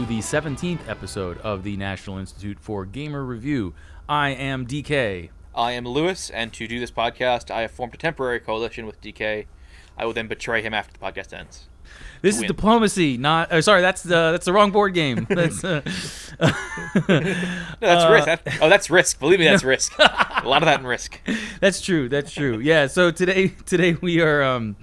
to the 17th episode of the National Institute for Gamer Review. I am DK. I am Lewis, and to do this podcast, I have formed a temporary coalition with DK. I will then betray him after the podcast ends. This is Win. diplomacy, not. Uh, sorry, that's the that's the wrong board game. That's uh, No, that's risk. That, oh, that's risk. Believe me, that's risk. a lot of that in risk. that's true. That's true. Yeah. So today today we are um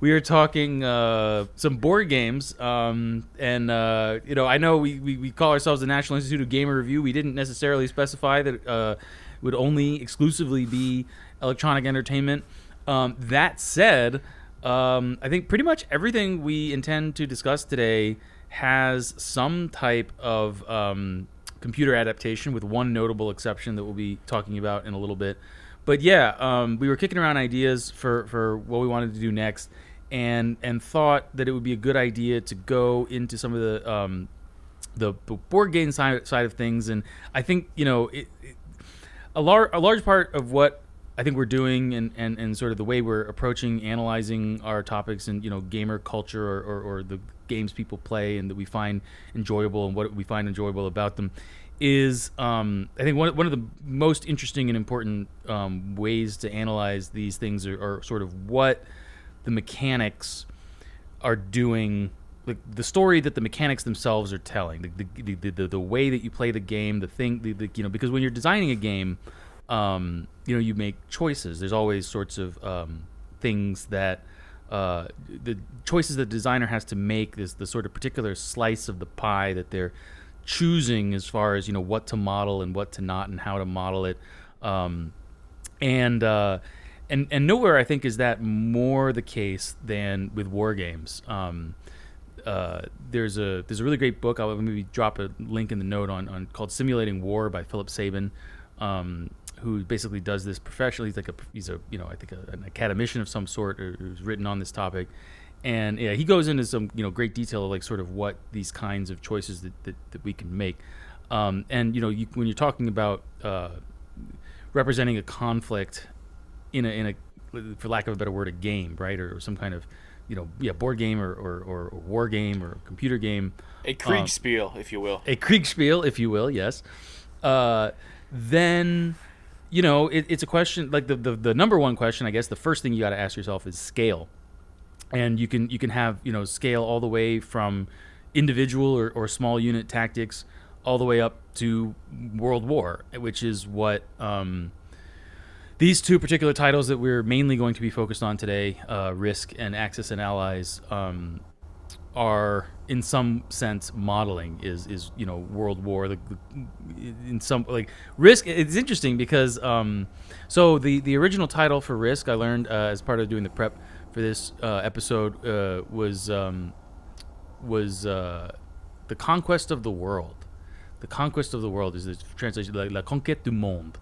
we are talking uh, some board games um and uh, you know I know we, we we call ourselves the National Institute of Gamer Review. We didn't necessarily specify that uh, it would only exclusively be electronic entertainment. Um, that said, um, I think pretty much everything we intend to discuss today has some type of um, computer adaptation, with one notable exception that we'll be talking about in a little bit. But yeah, um, we were kicking around ideas for, for what we wanted to do next, and and thought that it would be a good idea to go into some of the um, the board game side, side of things. And I think you know it, it, a large a large part of what I think we're doing and, and, and sort of the way we're approaching analyzing our topics and you know gamer culture or, or, or the games people play and that we find enjoyable and what we find enjoyable about them is um, I think one, one of the most interesting and important um, ways to analyze these things are, are sort of what the mechanics are doing like the story that the mechanics themselves are telling the the, the, the, the way that you play the game the thing the, the you know because when you're designing a game um, you know you make choices. There's always sorts of um, things that uh, the choices the designer has to make is the sort of particular slice of the pie that they're choosing as far as you know what to model and what to not and how to model it. Um, and uh, and and nowhere I think is that more the case than with war games. Um, uh, there's a there's a really great book. I'll maybe drop a link in the note on, on called Simulating War by Philip Sabin, um, who basically does this professionally. He's like a he's a you know I think a, an academician of some sort or who's written on this topic, and yeah, he goes into some you know great detail of like sort of what these kinds of choices that that, that we can make, um, and you know you, when you're talking about uh, representing a conflict in a in a for lack of a better word a game right? Or, some kind of you know yeah board game or or, or, or war game or computer game. A Kriegspiel, if you will. a Kriegspiel if you will yes. Uh, then you know it, it's a question like the, the the number one question I guess the first thing you got to ask yourself is scale. And you can you can have you know scale all the way from individual or, or small unit tactics all the way up to world war which is what um, these two particular titles that we're mainly going to be focused on today, uh, Risk and Axis and Allies, um, are in some sense modeling is is you know World War. The, the, in some like Risk, it's interesting because um, so the the original title for Risk I learned uh, as part of doing the prep for this uh, episode uh, was um, was uh, the Conquest of the World. The Conquest of the World is the translation like La Conquête du Monde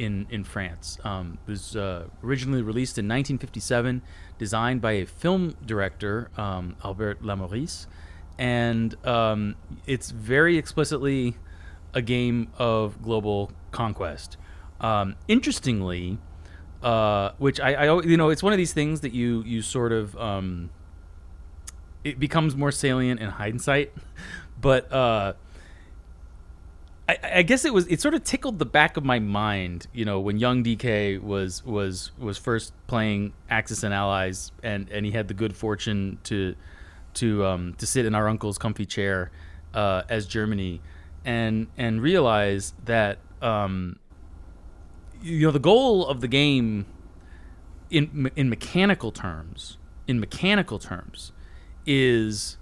in in France. Um, it was uh, originally released in 1957, designed by a film director, um, Albert Lamorisse, and um, it's very explicitly a game of global conquest. Um, interestingly, uh, which I, I, you know, it's one of these things that you you sort of um, it becomes more salient in hindsight, but. Uh, I, I guess it was it sort of tickled the back of my mind, you know, when young DK was was was first playing Axis and Allies, and and he had the good fortune to to um, to sit in our uncle's comfy chair uh, as Germany, and and realize that um, you know the goal of the game in in mechanical terms in mechanical terms is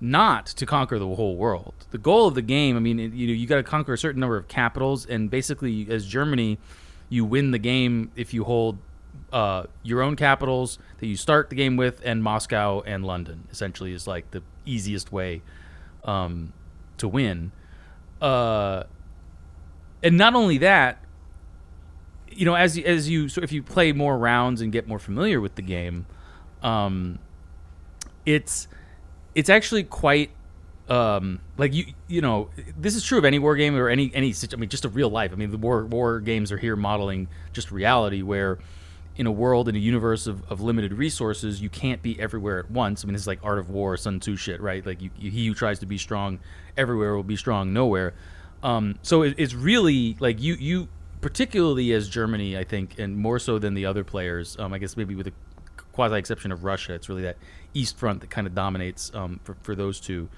not to conquer the whole world. The goal of the game, I mean, it, you know, you got to conquer a certain number of capitals, and basically, as Germany, you win the game if you hold uh, your own capitals that you start the game with, and Moscow and London. Essentially, is like the easiest way um, to win. Uh, and not only that, you know, as as you so if you play more rounds and get more familiar with the game, um, it's it's actually quite um, like you you know this is true of any war game or any any I mean just a real life. I mean the war war games are here modeling just reality where in a world in a universe of, of limited resources you can't be everywhere at once. I mean this is like Art of War, Sun Tzu shit, right? Like you, you, he who tries to be strong everywhere will be strong nowhere. Um, so it, it's really like you you particularly as Germany, I think, and more so than the other players. Um, I guess maybe with a quasi exception of Russia, it's really that East Front that kind of dominates um, for for those two.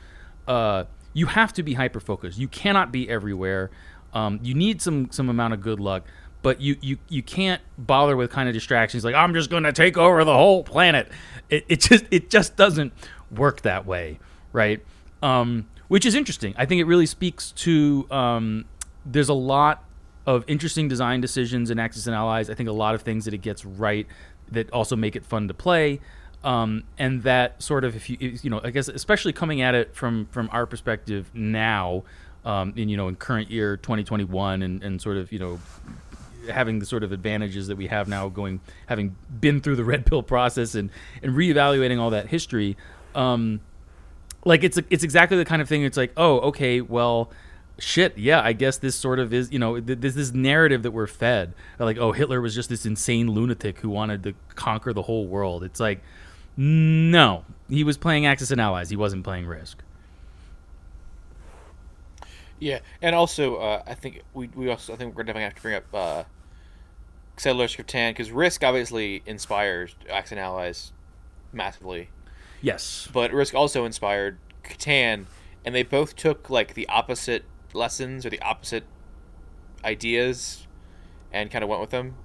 Uh, you have to be hyper focused. You cannot be everywhere. Um, you need some some amount of good luck, but you you you can't bother with kind of distractions like I'm just going to take over the whole planet. It, it just it just doesn't work that way, right? Um, which is interesting. I think it really speaks to um, there's a lot of interesting design decisions in Axis and Allies. I think a lot of things that it gets right that also make it fun to play. Um, and that sort of, if you, you know, I guess especially coming at it from from our perspective now, um, in you know, in current year 2021, and, and sort of you know, having the sort of advantages that we have now, going having been through the red pill process and and reevaluating all that history, um, like it's it's exactly the kind of thing. It's like, oh, okay, well, shit, yeah, I guess this sort of is, you know, th- this this narrative that we're fed, like, oh, Hitler was just this insane lunatic who wanted to conquer the whole world. It's like, no, he was playing Axis and Allies. He wasn't playing Risk. Yeah, and also uh, I think we, we also I think we're gonna definitely have to bring up uh, Settlers of Catan because Risk obviously inspires Axis and Allies massively, Yes. but Risk also inspired Catan, and they both took like the opposite lessons or the opposite ideas, and kind of went with them.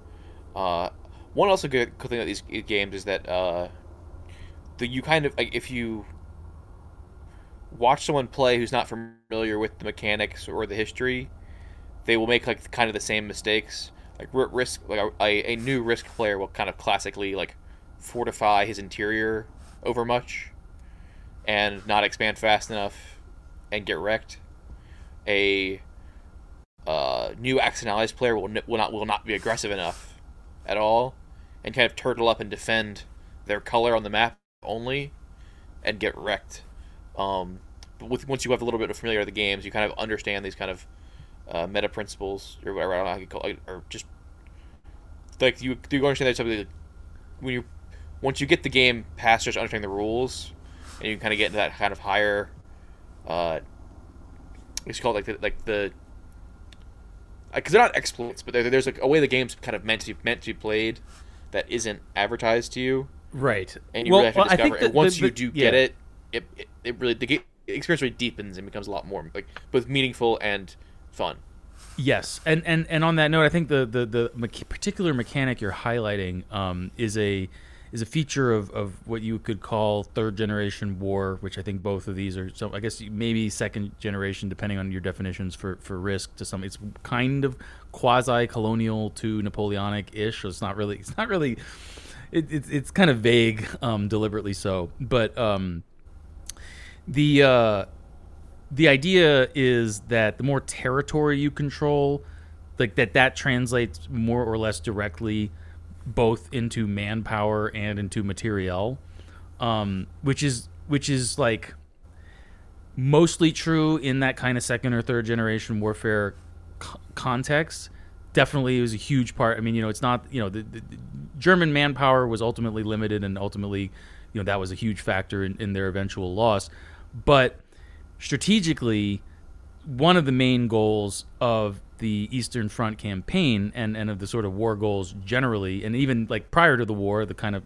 Uh, one also good cool thing about these games is that uh, the you kind of like if you watch someone play who's not familiar with the mechanics or the history, they will make like kind of the same mistakes. Like risk, like a, a new risk player will kind of classically like fortify his interior over much, and not expand fast enough, and get wrecked. A uh, new Axis and Allies player will will not will not be aggressive enough at all, and kind of turtle up and defend their color on the map only, and get wrecked. Um, but with, once you have a little bit of familiar with the games, you kind of understand these kind of uh, meta principles or whatever I don't know how you call it, or just like you you understand that something like, when you once you get the game past just understanding the rules, and you kind of get into that kind of higher, uh, it's called like the like the because they're not exploits, but there's like a way the game's kind of meant to meant to be played that isn't advertised to you Right. and you Well, really have to well, discover it. And once the- you do yeah. get it, it, it, it really the game experience really deepens and becomes a lot more like both meaningful and fun. Yes, and and and on that note, I think the the the mecha- particular mechanic you're highlighting um, is a is a feature of, of what you could call third generation war, which I think both of these are. So I guess maybe second generation, depending on your definitions for for risk. To some, it's kind of quasi colonial to Napoleonic ish. So it's not really. It's not really. It, it's it's kind of vague, um, deliberately so. But um, the uh, the idea is that the more territory you control, like that that translates more or less directly both into manpower and into materiel, um, which is which is like mostly true in that kind of second or third generation warfare c- context. Definitely, it was a huge part. I mean, you know, it's not you know the, the, German manpower was ultimately limited, and ultimately, you know, that was a huge factor in, in their eventual loss. But strategically, one of the main goals of the Eastern Front campaign and, and of the sort of war goals generally, and even like prior to the war, the kind of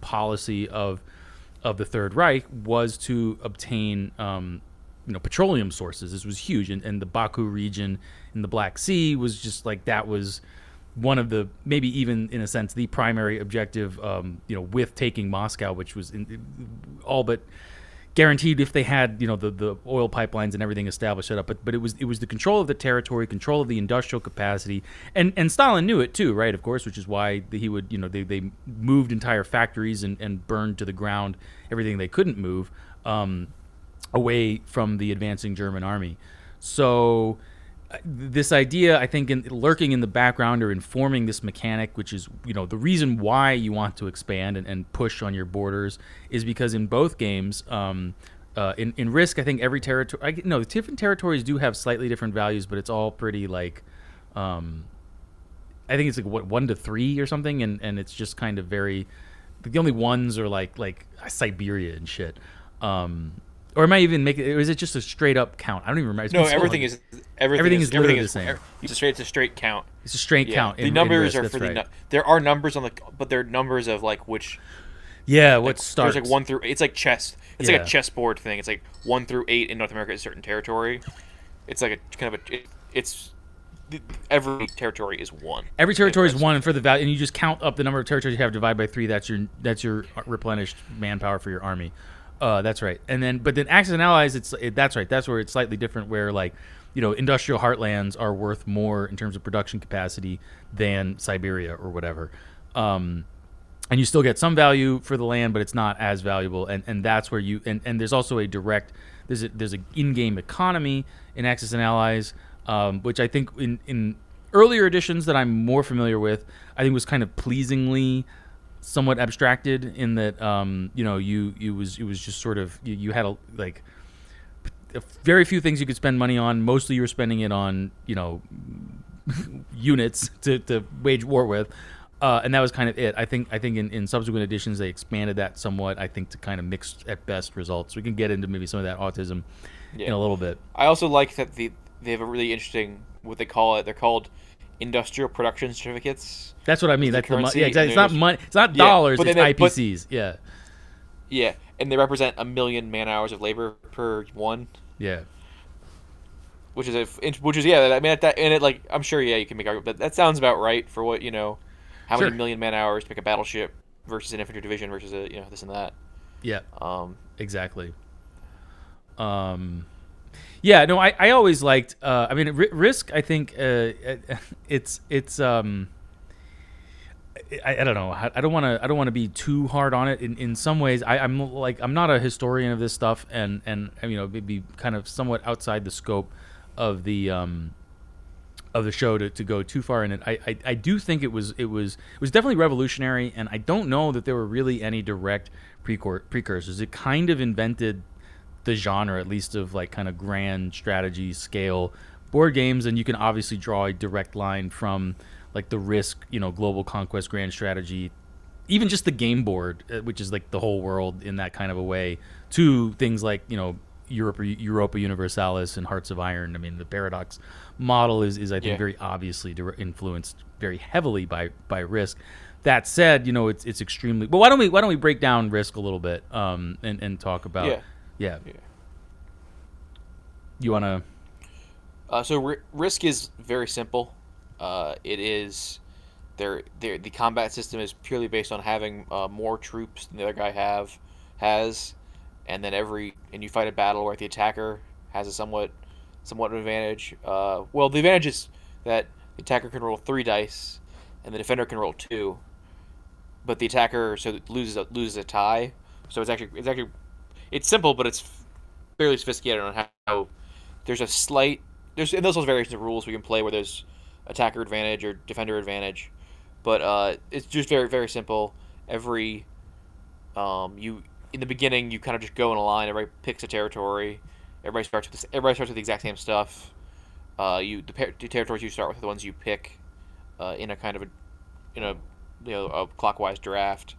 policy of of the Third Reich was to obtain um, you know petroleum sources. This was huge, and, and the Baku region in the Black Sea was just like that was one of the maybe even in a sense the primary objective. Um, you know, with taking Moscow, which was in, all but guaranteed if they had you know the, the oil pipelines and everything established set up but but it was it was the control of the territory control of the industrial capacity. And and Stalin knew it too right of course which is why he would you know they, they moved entire factories and, and burned to the ground everything they couldn't move um, away from the advancing German army. So this idea I think in, lurking in the background or informing this mechanic which is you know the reason why you want to expand and, and push on your borders is because in both games um, uh, in, in risk i think every territory I, no different territories do have slightly different values but it's all pretty like um, i think it's like what one to three or something and, and it's just kind of very the only ones are like like siberia and shit. Um, or am I even making? Or is it just a straight up count? I don't even remember. It's No, so everything long. is everything, Everything is, is everything the same. It's a straight. It's a straight count. It's a straight Yeah. count. the in- in numbers risk, are for the. right. nu- There are numbers on the, but they're numbers of like which. Yeah, what Like, starts? There's like one through. It's like chess. It's like a chessboard thing. It's like one through eight in North America is certain territory. It's like a kind of a. It, it's every territory is one. Every territory is one for the value, and you just count up the number of territories you have divided by three. That's your that's your replenished manpower for your army. Uh, that's right. And then, but then Axis and Allies, it's it, that's right. That's where it's slightly different. Where like, you know, industrial heartlands are worth more in terms of production capacity than Siberia or whatever. Um, and you still get some value for the land, but it's not as valuable. And and that's where you and, and there's also a direct there's a there's an in-game economy in Axis and Allies, um, which I think in in earlier editions that I'm more familiar with, I think was kind of pleasingly somewhat abstracted in that um, you know you it was it was just sort of you, you had a like very few things you could spend money on. Mostly you were spending it on you know units to, to wage war with. Uh, and that was kind of it. I think I think in, in subsequent editions they expanded that somewhat. I think to kind of mix at best results. We can get into maybe some of that autism in a little bit. I also like that the they have a really interesting what they call it. They're called industrial production certificates. That's what I mean. That's the money. Yeah, exactly. It's not money. It's not Yeah, dollars. but It's they- but- IPCs. yeah, Yeah, and they represent a million man hours of labor per one, yeah. which is a which is yeah. I mean, at that and it like I'm sure yeah you can make argument, but that sounds about right for what you know, how Sure. many million man hours to make a battleship versus an infantry division versus a you know this and that. Yeah, Um, exactly. Um, yeah, no, I, I always liked. Uh, I mean, ri Risk. I think uh, it's it's. Um, I, I don't know. I, don't want to. I don't want to be too hard on it. In, in some ways, I, I'm like I'm not a historian of this stuff, and and you know, be kind of somewhat outside the scope of the um, of the show to, to go too far in it. I, I, I do think it was it was it was definitely revolutionary, and I don't know that there were really any direct precursors. It kind of invented the genre, at least of like kind of grand strategy scale board games, and you can obviously draw a direct line from like the Risk, you know, Global Conquest Grand Strategy, even just the game board, uh, which is like the whole world in that kind of a way, to things like you know Europa, Europa Universalis and Hearts of Iron. I mean, the Paradox model is, is I think Yeah. very obviously influenced very heavily by by Risk. That said, you know it's it's extremely. But why don't we why don't we break down Risk a little bit um, and and talk about Yeah. Yeah. Yeah. You want to Uh, so ri risk is very simple. Uh, it is there. There, the combat system is purely based on having uh, more troops than the other guy have has, and then every and you fight a battle where the attacker has a somewhat somewhat of advantage. Uh, well, the advantage is that the attacker can roll three dice, and the defender can roll two. But the attacker so loses a, loses a tie. So it's actually it's actually it's simple, but it's fairly sophisticated on how, there's a slight there's and those are variations of rules we can play where there's attacker advantage or defender advantage, but uh, it's just very very simple. Every um, you in the beginning you kind of just go in a line. Everybody picks a territory. Everybody starts with this, everybody starts with the exact same stuff. Uh, you the, the territories you start with are the ones you pick uh, in a kind of a in a you know a clockwise draft.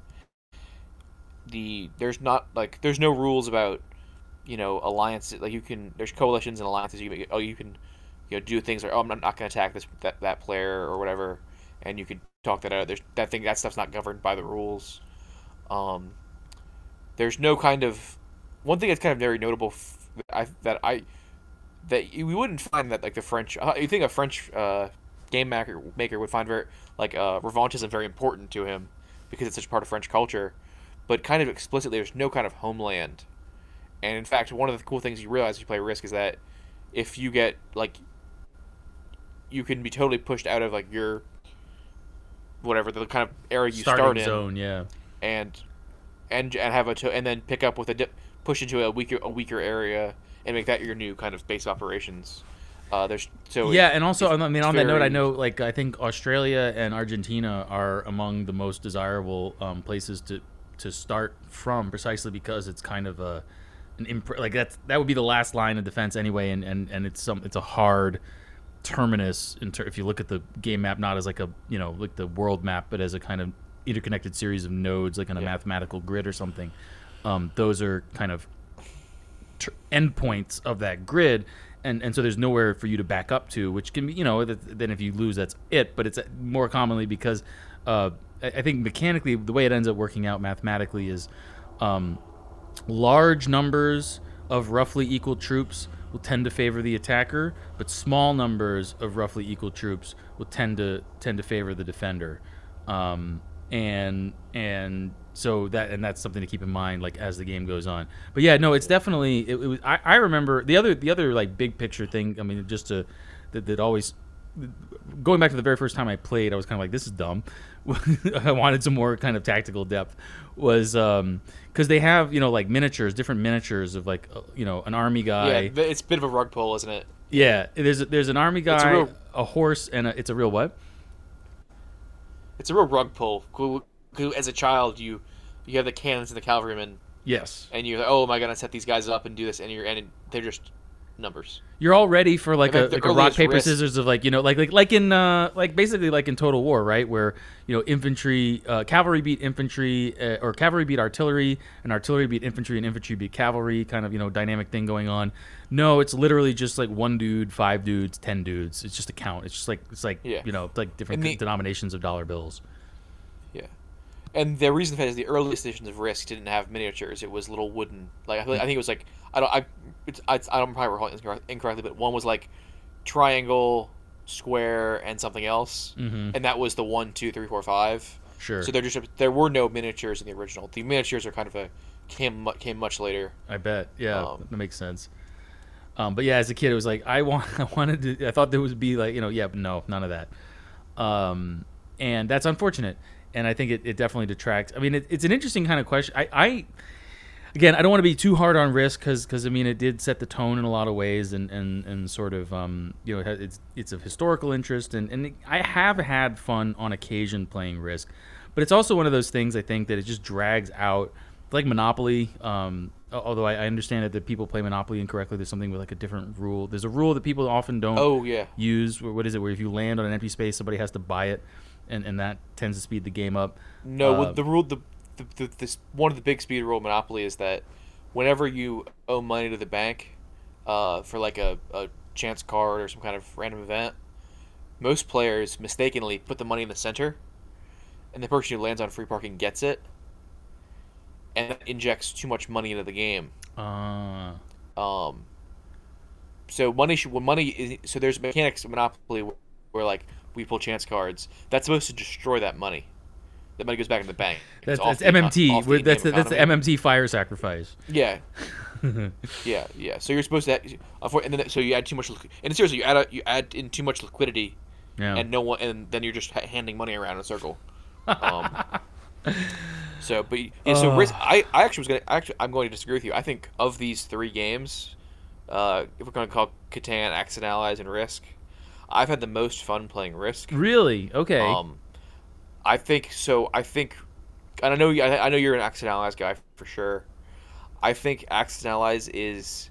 The there's not like there's no rules about you know alliances like you can there's coalitions and alliances you oh you can you know do things like oh I'm not, going to attack this that, that player or whatever and you can talk that out. There's that thing that stuff's not governed by the rules. Um there's no kind of one thing that's kind of very notable that I that I that you- we wouldn't find that like the French uh, you think a French uh, game maker maker would find very like uh, revanchism very important to him because it's such part of French culture but kind of explicitly there's no kind of homeland And in fact, one of the cool things you realize if you play Risk is that if you get like, you can be totally pushed out of like your whatever the kind of area you Starting start in, zone, yeah. and and and have a to, and then pick up with a dip, push into a weaker a weaker area and make that your new kind of base of operations. Uh, there's so yeah, and also, I mean, on that note, I know, like, I think Australia and Argentina are among the most desirable um, places to to start from, precisely because it's kind of a an imp- like that's that would be the last line of defense anyway, and and and it's some it's a hard terminus in ter- if you look at the game map not as like a you know like the world map, but as a kind of interconnected series of nodes, like on a Yeah. mathematical grid or something. Um, those are kind of ter- endpoints of that grid and and so there's nowhere for you to back up to which can be you know th- then if you lose that's it but it's uh, more commonly because uh, I, think mechanically the way it ends up working out mathematically is um, large numbers of roughly equal troops will tend to favor the attacker but small numbers of roughly equal troops will tend to tend to favor the defender. Um, and and so that and that's something to keep in mind like as the game goes on. But yeah no it's definitely it, it was I, I remember the other the other like big picture thing i mean just to that, that always going back to the very first time i played i was kind of like this is dumb i wanted some more kind of tactical depth was um because they have you know like miniatures different miniatures of like uh, you know an army guy yeah, it's a bit of a rug pull, isn't it? yeah, there's a, there's an army guy, a a, horse, and a, it's a real what? It's a real rug pull. As a child, you you have the cannons and the cavalrymen, Yes, and you're like, oh, am I gonna set these guys up and do this? And you're and they're just numbers. you're all ready for like a like a rock paper risk- scissors of like you know like like like in uh like basically like in Total War, right? Where you know infantry, uh, cavalry beat infantry, uh, or cavalry beat artillery, and artillery beat infantry, and infantry beat cavalry. Kind of you know dynamic thing going on. No, it's literally just like one dude, five dudes, ten dudes. It's just a count. It's just like it's like Yeah. you know like different the- denominations of dollar bills. Yeah. And the reason for that is the earliest editions of Risk didn't have miniatures. It was little wooden. Like I think it was like I don't I it's, I, I don't probably recall incorrect- incorrectly, but one was like triangle, square, and something else, Mhm. and that was the one, two, three, four, five. Sure. So there just there were no miniatures in the original. The miniatures are kind of a came came much later. I bet. Yeah, Um, that makes sense. Um, but yeah, as a kid, it was like I want, I wanted to. I thought there would be like you know, yeah, but no, none of that. Um, and that's unfortunate. And I think it, it definitely detracts. I mean, it, it's an interesting kind of question. I, I again, I don't want to be too hard on risk because I mean, it did set the tone in a lot of ways, and and, and sort of um, you know, it's it's of historical interest, and and I have had fun on occasion playing risk, but it's also one of those things I think that it just drags out like Monopoly. Um, although I, I understand that, that people play Monopoly incorrectly. There's something with like a different rule. There's a rule that people often don't Oh yeah, use. What is it? Where if you land on an empty space, somebody has to buy it, and, and that tends to speed the game up. no. Uh, the rule the, the, the this one of the big speed rule of Monopoly is that whenever you owe money to the bank, uh, for like a, a chance card or some kind of random event, most players mistakenly put the money in the center, and the person who lands on free parking gets it, and that injects too much money into the game. Uh, Um, so money should when money is so there's mechanics of Monopoly where, where like we pull chance cards. That's supposed to destroy that money. That money goes back in the bank. It's that's, that's MMT. the that's the, that's the. MMT fire sacrifice. Yeah, yeah, yeah. So you're supposed to, unfor- and then so you add too much, and seriously, you add a, you add in too much liquidity, Yeah. and no one, and then you're just handing money around in a circle. Um, so, but yeah, so Ugh. risk. I, I actually was gonna actually I'm going to disagree with you. I think of these three games, uh, if we're going to call Catan, Axis and Allies, and Risk, I've had the most fun playing Risk. really? Okay. Um, I think so. I think, and I know I, I know you're an Axis and Allies guy for sure. I think Axis and Allies is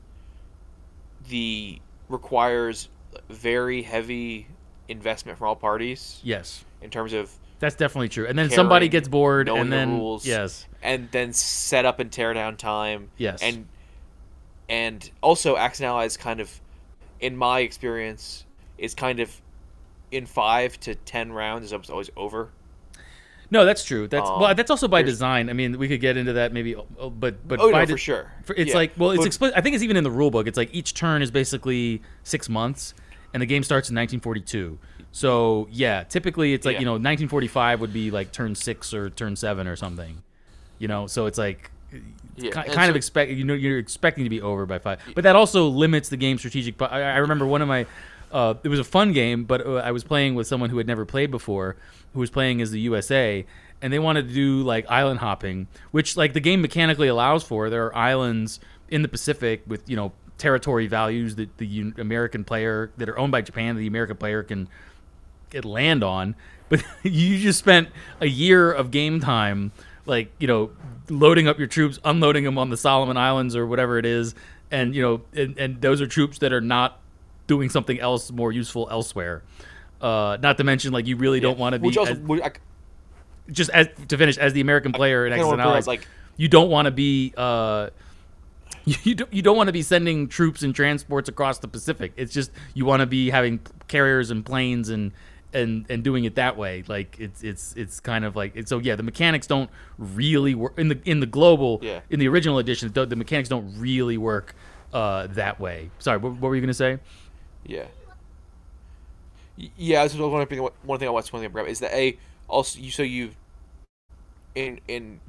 the requires very heavy investment from all parties yes. in terms of That's definitely true. And then somebody gets bored, and the then rules. yes, and then set up and tear down time. Yes. And and also Axis and Allies kind of in my experience is kind of in 5 to 10 rounds is almost always over. No, that's true. That's Um, well, that's also by design. I mean, we could get into that maybe, uh, but but Oh, by no, de- for sure. for- it's Yeah. like well, it's explicit. I think it's even in the rule book. It's like each turn is basically six months, and the game starts in 1942. So yeah, typically it's like Yeah. you know 1945 would be like turn six or turn seven or something. You know, so it's like Yeah, kind of so- expect you know you're expecting to be over by five, but that also limits the game strategic. I, I remember one of my. Uh, it was a fun game, but uh, I was playing with someone who had never played before, who was playing as the USA, and they wanted to do like island hopping, which like the game mechanically allows for. There are islands in the Pacific with you know territory values that the American player that are owned by Japan, the American player can get land on, but you just spent a year of game time, like you know, loading up your troops, unloading them on the Solomon Islands or whatever it is, and you know, and, and those are troops that are not doing something else more useful elsewhere. Uh, not to mention, like you really don't want to be also, as- I, just as to finish as the American player in kinda and bring up, Allies, like- you don't want to be uh, you, you don't, you don't want to be sending troops and transports across the Pacific. It's just you want to be having carriers and planes and and and doing it that way. Like it's it's it's kind of like so yeah. The mechanics don't really work in the in the global Yeah. in the original edition. The, the mechanics don't really work uh, that way. Sorry, what, what were you gonna say? Yeah. Yeah, that's one thing. One thing I want to bring up is that a also you so you in in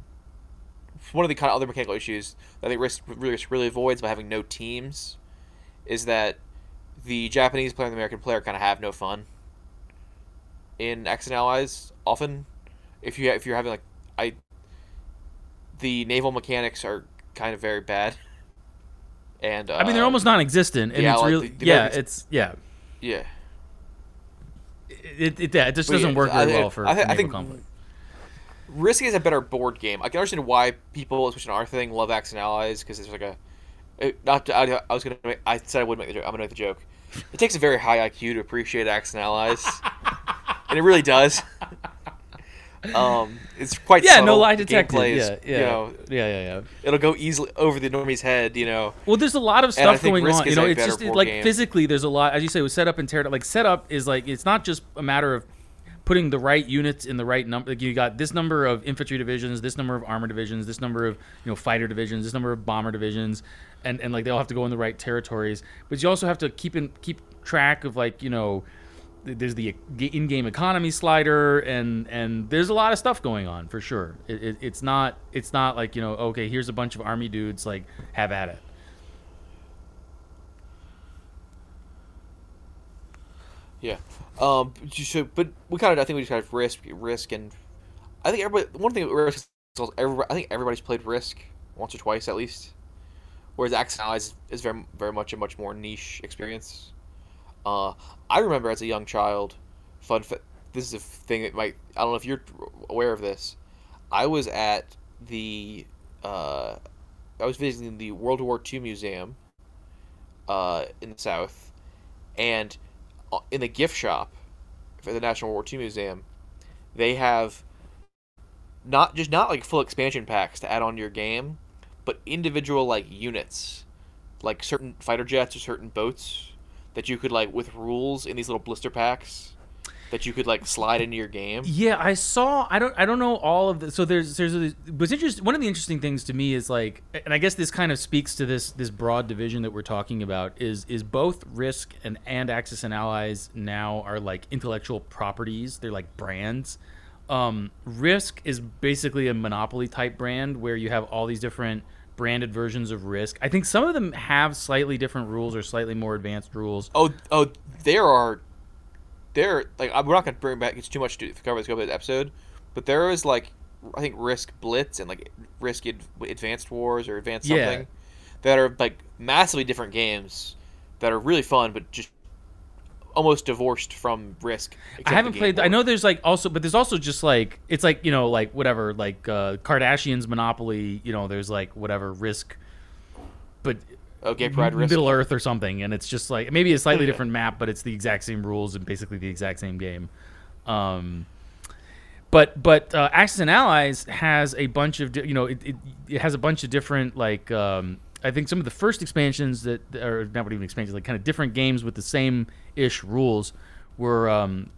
one of the kind of other mechanical issues that I think risk really really avoids by having no teams is that the Japanese player and the American player kind of have no fun in Axis and Allies often. If you if you're having like I the naval mechanics are kind of very bad. And uh, I mean, they're almost non-existent, and yeah, it's like really the- the yeah, Americans- it's yeah. yeah. It, it, yeah, it just But doesn't yeah, work I very think- well for I, I think conflict. Risk is a better board game. I can understand why people, especially in our thing, love Axis and Allies because it's like a. It, not to, I, I was gonna. Make, I said I would make the joke. I'm gonna make the joke. It takes a very high IQ to appreciate Axis and Allies, and it really does. Um, it's quite Yeah, no lie detected. gameplay Yeah, is, yeah, You know, yeah, yeah, yeah. it'll go easily over the normie's head. You know, Well, there's a lot of stuff going on. You know, it's just board like game. physically, there's a lot. As you say, with setup and tear. Like setup is like it's not just a matter of putting the right units in the right number. Like you got this number of infantry divisions, this number of armor divisions, this number of you know fighter divisions, this number of bomber divisions, and and like they all have to go in the right territories. But you also have to keep in keep track of like you know. Th- There's the in-game economy slider, and and there's a lot of stuff going on for sure. It, it, it's not it's not like you know okay here's a bunch of army dudes like have at it. Yeah. Um. should- but we kind of. I think we just kind of risk, risk, and I think everybody. One thing risk. Is everybody, I think everybody's played Risk once or twice at least. Whereas and Allies is very, very much a much more niche experience. Uh, I remember as a young child. Fun. Fa- this is a thing that might. I don't know if you're aware of this. I was at the. Uh, I was visiting the World War II museum. Uh, in the South, and uh, in the gift shop for the National World War II Museum, they have not just not like full expansion packs to add on to your game, but individual like units, like certain fighter jets or certain boats that you could like with rules in these little blister packs that you could like slide into your game. Yeah, I saw. I don't. I don't know all of the. So there's there's a, what's interesting. One of the interesting things to me is like, and I guess this kind of speaks to this this broad division that we're talking about. Is is both Risk and and Axis and Allies now are like intellectual properties. They're like brands. Um, Risk is basically a monopoly type brand where you have all these different branded versions of Risk. I think some of them have slightly different rules or slightly more advanced rules. Oh, oh, there are, there like we're not gonna bring back it's too much to cover the scope of this episode, but there is like I think Risk Blitz and like Risk Advanced Wars or Advanced Yeah. something that are like massively different games that are really fun, but just almost divorced from Risk. I haven't played. I know there's like also, but there's also just like it's like you know like whatever like uh, Kardashians Monopoly. You know, there's like whatever Risk, but okay, Pride Risk. Middle Earth or something, and it's just like maybe a slightly different map, but it's the exact same rules and basically the exact same game. Um, but but uh, Axis and Allies has a bunch of di- you know it, it, it has a bunch of different like um, I think some of the first expansions that are not even expansions like kind of different games with the same ish rules were um,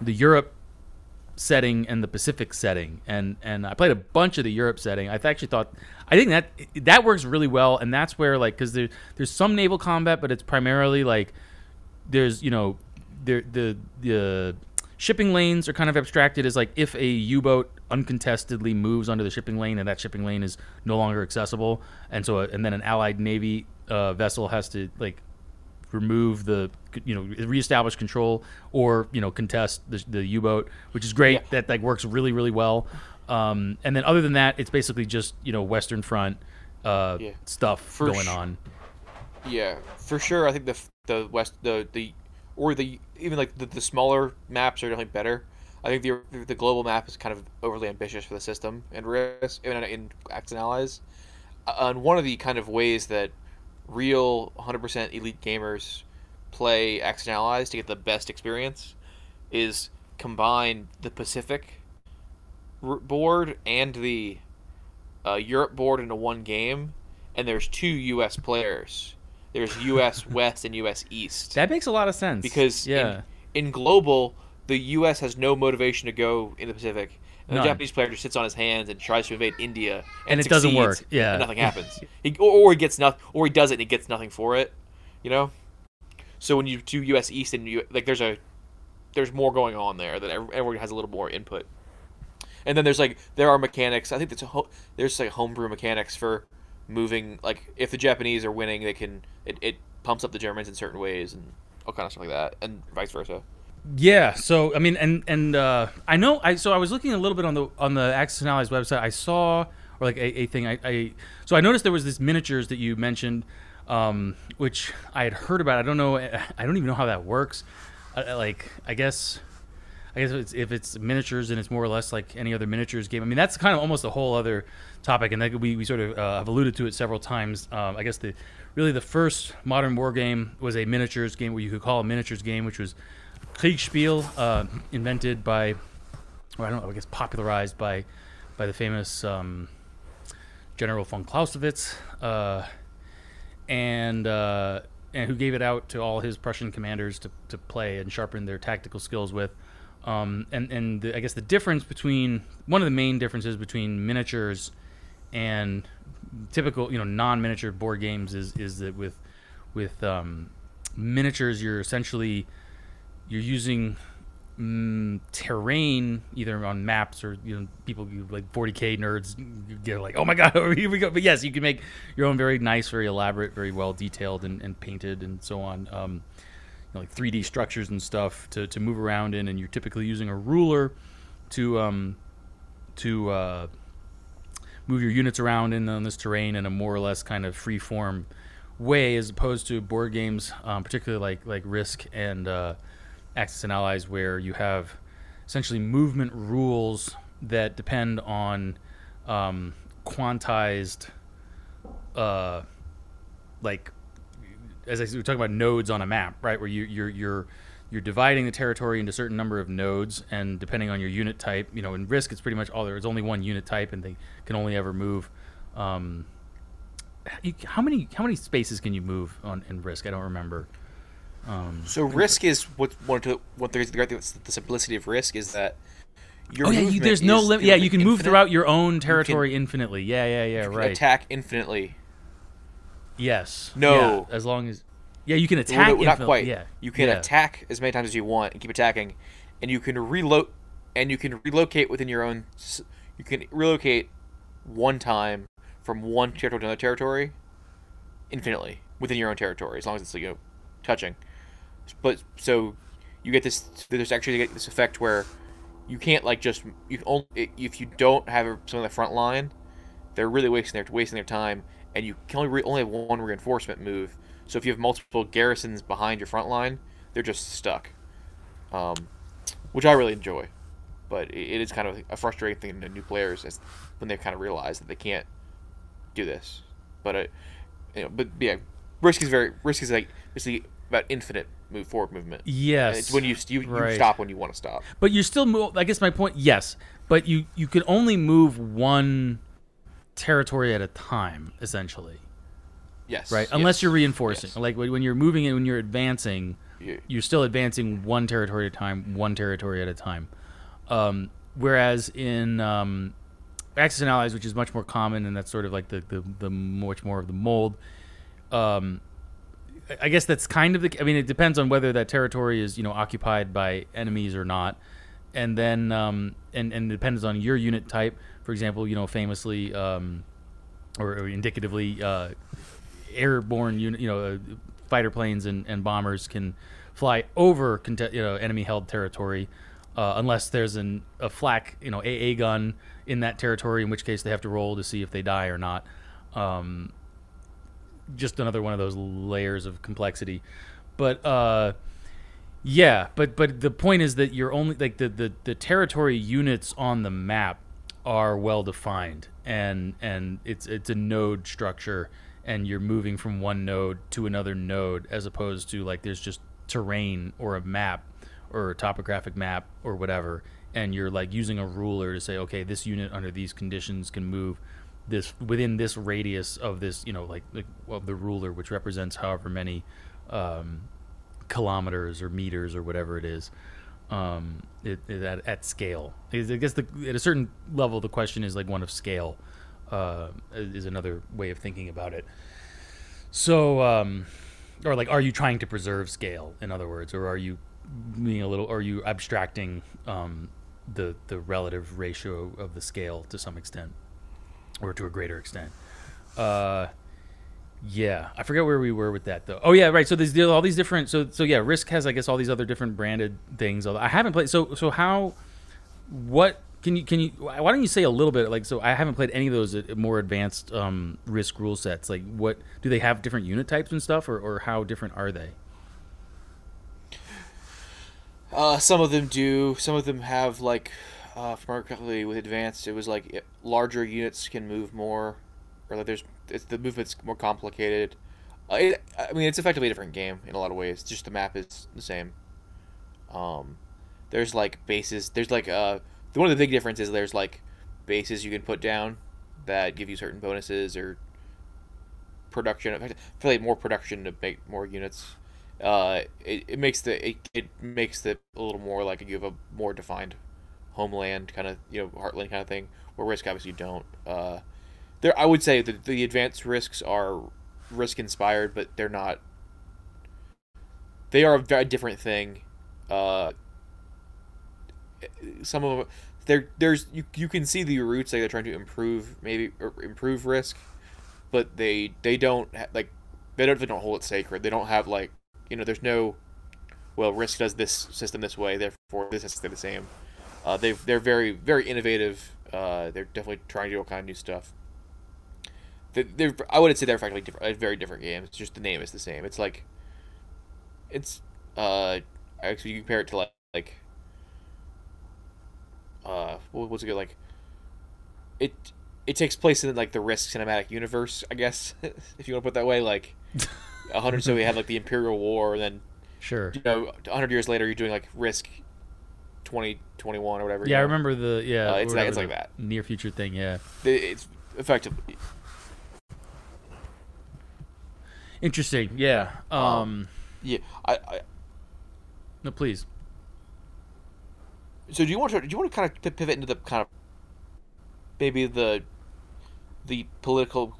the Europe setting and the Pacific setting, and and I played a bunch of the Europe setting. I actually thought I think that that works really well, and that's where like because there there's some naval combat, but it's primarily like there's you know there the the shipping lanes are kind of abstracted as like if a U-boat uncontestedly moves onto the shipping lane and that shipping lane is no longer accessible, and so and then an Allied Navy uh, vessel has to like remove the you know reestablish control or you know contest the, the U-boat, which is great. Yeah. That like works really really well. Um, and then other than that, it's basically just you know Western Front uh, Yeah. stuff For going sh- on. Yeah, for sure. I think the the west the the or the even like the, the smaller maps are definitely better. I think the the global map is kind of overly ambitious for the system and risk in, in Axis and Allies. Uh, and one of the kind of ways that real 100% elite gamers play Axis and Allies to get the best experience is combine the Pacific board and the uh, Europe board into one game, and there's two U.S. players. There's U.S. West and U.S. East. That makes a lot of sense because yeah, in, in global, the U.S. has no motivation to go in the Pacific, and None. the Japanese player just sits on his hands and tries to invade India, And it doesn't work, yeah. and nothing happens. he, or, or he gets nothing, or he does it and he gets nothing for it. You know. So when you do U.S. East and you like, there's a there's more going on there that everyone has a little more input. And then there's like there are mechanics. I think that's a ho- there's like homebrew mechanics for moving. Like if the Japanese are winning, they can it, it pumps up the Germans in certain ways and all kind of stuff like that, and vice versa. Yeah, so I mean, and and uh, I know I so I was looking a little bit on the on the Axis and Allies website. I saw or like a, a thing. I, I so I noticed there was this miniatures that you mentioned, um, which I had heard about. I don't know. I don't even know how that works. I- like I guess. I guess if it's, if it's miniatures and it's more or less like any other miniatures game. I mean, that's kind of almost a whole other topic, and that we, we sort of uh, have alluded to it several times. Um, I guess the really the first modern war game was a miniatures game, where you could call a miniatures game, which was Kriegsspiel, uh, invented by, or I don't know, I guess popularized by, by the famous um, General von Clausewitz, uh, and uh, and who gave it out to all his Prussian commanders to, to play and sharpen their tactical skills with. Um, and and the, I guess the difference between one of the main differences between miniatures and typical you know non-miniature board games is is that with with um, miniatures you're essentially you're using mm, terrain either on maps or you know people like 40k nerds get like oh my god here we go. But yes you can make your own very nice very elaborate very well detailed and, and painted and so on. Um, know, like 3d structures and stuff to, to move around in and you're typically using a ruler to um, to uh, move your units around in on this terrain in a more or less kind of free form way, as opposed to board games, um, particularly like like Risk and uh, Axis and Allies, where you have essentially movement rules that depend on um, quantized, uh, like as I said, we're talking about nodes on a map, right? Where you, you're you're you're dividing the territory into a certain number of nodes, and depending on your unit type, you know, in Risk, it's pretty much all there's only one unit type, and they can only ever move. Um, you, how many how many spaces can you move on in Risk? I don't remember. Um, So risk is what one to what the great thing. The simplicity of risk is that your oh yeah, you, there's no limit. Yeah, you can move throughout your own territory infinitely. Yeah, yeah, yeah. You can right. attack infinitely. Yes. No. Yeah, as long as yeah, you can Well, attack. no, not quite. Yeah. You can yeah. attack as many times as you want and keep attacking, and you can reload, and you can relocate within your own. You can relocate one time from one territory to another territory, infinitely within your own territory, as long as it's you know touching. But so you get this. There's actually get this effect where you can't like just you only if you don't have someone on the front line, they're really wasting their wasting their time, and you can only re, only have one reinforcement move. So if you have multiple garrisons behind your front line, they're just stuck, um, which I really enjoy. But it, is kind of a frustrating thing to new players as when they kind of realize that they can't do this. But it, you know, but yeah, risk is very risk is like basically about infinite move forward movement. Yes. It's when you you, you Right. stop when you want to stop. But you're still move. I guess my point. Yes, but you you can only move one territory at a time, essentially, Yes. right? yes, Unless you're reinforcing. yes. Like when you're moving and when you're advancing, You- you're still advancing one territory at a time, one territory at a time. Um, whereas in um, Axis and Allies, which is much more common, and that's sort of like the the, the much more of the mold. Um, I guess that's kind of the. I mean, it depends on whether that territory is you know occupied by enemies or not, and then um, and and it depends on your unit type. For example, you know, famously um, or, or indicatively, uh, airborne unit, you know, uh, fighter planes and, and bombers can fly over conte- you know enemy held territory. Uh, unless there's an a flak, you know, AA gun in that territory, in which case they have to roll to see if they die or not. Um, just another one of those layers of complexity. But uh, yeah, but but the point is that you're only like the, the, the territory units on the map are well defined and and it's it's a node structure and you're moving from one node to another node as opposed to like there's just terrain or a map or a topographic map or whatever and you're like using a ruler to say okay this unit under these conditions can move this within this radius of this you know like, like the ruler which represents however many um, kilometers or meters or whatever it is um, it, it at, at scale. I guess the, at a certain level the question is like one of scale uh, is another way of thinking about it. So um, or like are you trying to preserve scale in other words? Or are you being a little are you abstracting um, the the relative ratio of the scale to some extent or to a greater extent. Uh, yeah, I forget where we were with that though. Oh yeah, right. So there's all these different. So so yeah, Risk has I guess all these other different branded things. I haven't played. So so how, what can you can you? Why don't you say a little bit like so? I haven't played any of those uh, more advanced um, Risk rule sets. Like what do they have different unit types and stuff, or or how different are they? Uh, some of them do. Some of them have like, uh, remarkably with advanced, it was like larger units can move more, or like there's it's, the movement's more complicated. Uh, it, I mean, it's effectively a different game in a lot of ways. Just the map is the same. Um, there's like bases. There's like uh, one of the big differences. there's like bases you can put down that give you certain bonuses or production. I feel like more production to make more units uh, it, it makes the it, it makes it a little more like you have a more defined homeland kind of you know heartland kind of thing. Where risk obviously you don't. Uh, there I would say that the advanced risks are risk inspired, but they're not. They are a very different thing. Uh, some of them, there there's you you can see the roots like they're trying to improve maybe improve risk, but they they don't like they don't they don't hold it sacred. They don't have like you know, there's no, well, Risk does this system this way, therefore this has to stay the same. Uh, they they're very very innovative. Uh, they're definitely trying to do all kind of new stuff. They're, I wouldn't say they're effectively different, very different games. It's just the name is the same. It's like, it's uh, actually you compare it to like like, uh, what's it good like? It it takes place in like the Risk cinematic universe, I guess, if you want to put it that way. Like, a hundred so we had like the Imperial War, and then sure, you know, hundred years later you're doing like Risk twenty twenty one or whatever. Yeah, I remember the yeah. Uh, it's like it's like that near future thing. Yeah, it's effectively interesting. Yeah. Um, um yeah. I, I no, please. So do you want to do you want to kind of pivot into the kind of maybe the the political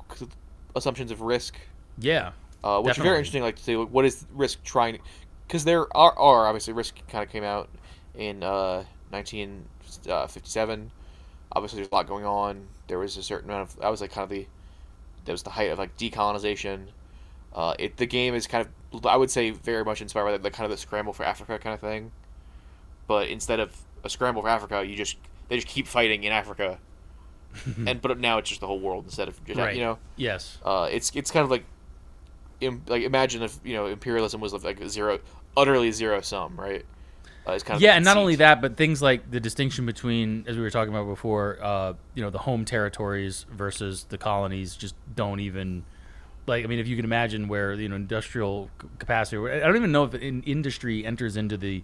assumptions of risk? Yeah. Uh, which Definitely. is very interesting. Like to see what is Risk trying, because there are, are obviously Risk kind of came out in uh, 1957. Uh, obviously, there's a lot going on. There was a certain amount of that was like kind of the that was the height of like decolonization. Uh, it the game is kind of I would say very much inspired by the, the kind of the scramble for Africa kind of thing, but instead of a scramble for Africa, you just they just keep fighting in Africa, and but now it's just the whole world instead of just right. you know? Yes. Uh, it's it's kind of like Im, like imagine if you know imperialism was like zero, utterly zero sum, right? Uh, kind of yeah, and not only that, but things like the distinction between, as we were talking about before, uh, you know, the home territories versus the colonies just don't even like. I mean, if you can imagine where you know industrial capacity, I don't even know if in industry enters into the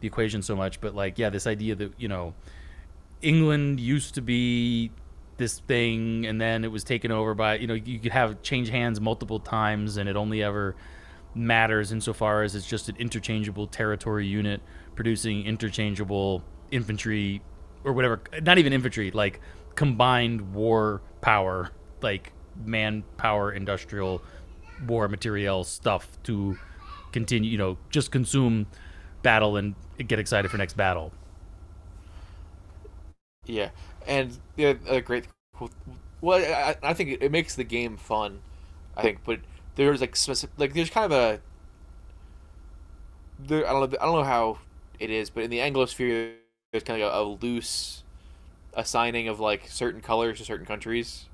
the equation so much, but like, yeah, this idea that you know, England used to be this thing and then it was taken over by you know you could have change hands multiple times and it only ever matters insofar as it's just an interchangeable territory unit producing interchangeable infantry or whatever not even infantry like combined war power like manpower industrial war material stuff to continue. You know, just consume battle and get excited for next battle. Yeah, and the other great. Well, I, I think it, it makes the game fun. I think, but there's like specific, like there's kind of a. There, I don't know. I don't know how it is, but in the Anglosphere, there's kind of a, a loose assigning of like certain colors to certain countries.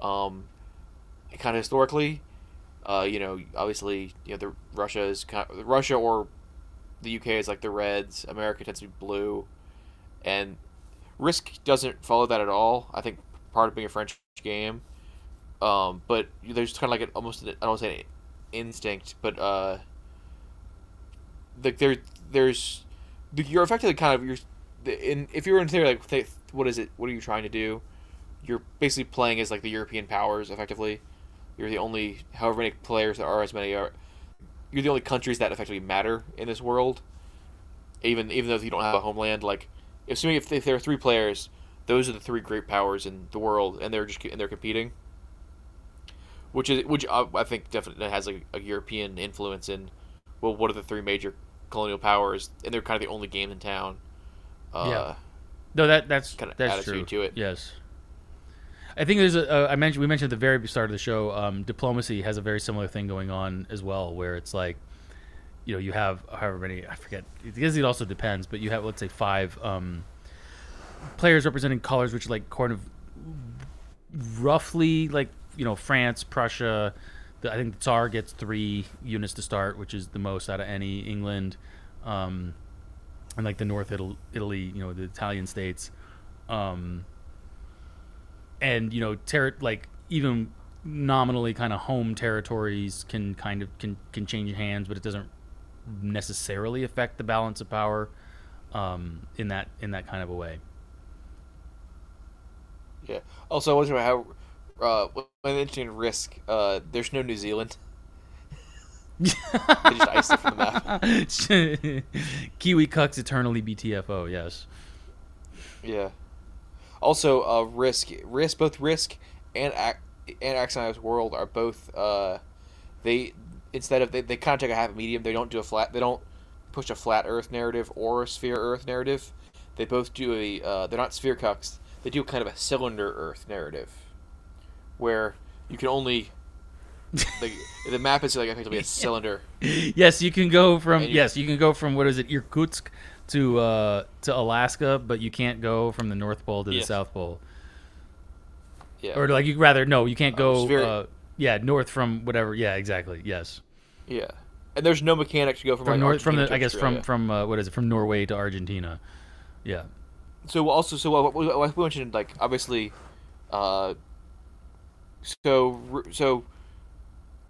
Um, kind of historically, uh, you know, obviously, you know, the Russia is kind of, Russia or the UK is like the reds. America tends to be blue, and Risk doesn't follow that at all. I think part of being a French game, um, but there's kind of like an almost I don't say an instinct, but uh, like there there's you're effectively kind of you're in if you're in theory like what is it what are you trying to do you're basically playing as like the european powers effectively you're the only however many players there are as many are you're the only countries that effectively matter in this world even even though you don't have a homeland like assuming if, if there are three players those are the three great powers in the world and they're just and they're competing which is which I, I think definitely has like a european influence in well what are the three major colonial powers and they're kind of the only game in town uh, Yeah. No, that that's Kind of that's true. to it. Yes. I think there's a. Uh, I mentioned we mentioned at the very start of the show. Um, diplomacy has a very similar thing going on as well, where it's like, you know, you have however many I forget. Because it also depends, but you have let's say five um, players representing colors, which are like kind of roughly like you know France, Prussia. The, I think the Tsar gets three units to start, which is the most out of any. England. Um, and like the North Italy, Italy, you know, the Italian states, um, and you know, ter- like even nominally kind of home territories can kind of can can change hands, but it doesn't necessarily affect the balance of power um, in that in that kind of a way. yeah also i was about how uh, when mentioning risk uh, there's no new zealand they just iced it from the map Kiwi cucks eternally BTFO. Yes. Yeah. Also, uh, Risk, Risk, both Risk and Ac- and Axionized World are both. Uh, they instead of they, they kind of take a half medium. They don't do a flat. They don't push a flat Earth narrative or a sphere Earth narrative. They both do a. Uh, they're not sphere cucks. They do kind of a cylinder Earth narrative, where you can only. like, the map is like effectively a cylinder. yes, you can go from you- yes, you can go from what is it, Irkutsk to uh, to Alaska, but you can't go from the North Pole to the Yes. South Pole. Yeah. Or like you rather no, you can't Uh, go it's very- uh, yeah, north from whatever. Yeah, exactly. Yes. yeah. And there's no mechanic to go from, From like, north from the I guess Australia. from from uh, what is it? From Norway to Argentina. Yeah. so also so what we mentioned like obviously uh so so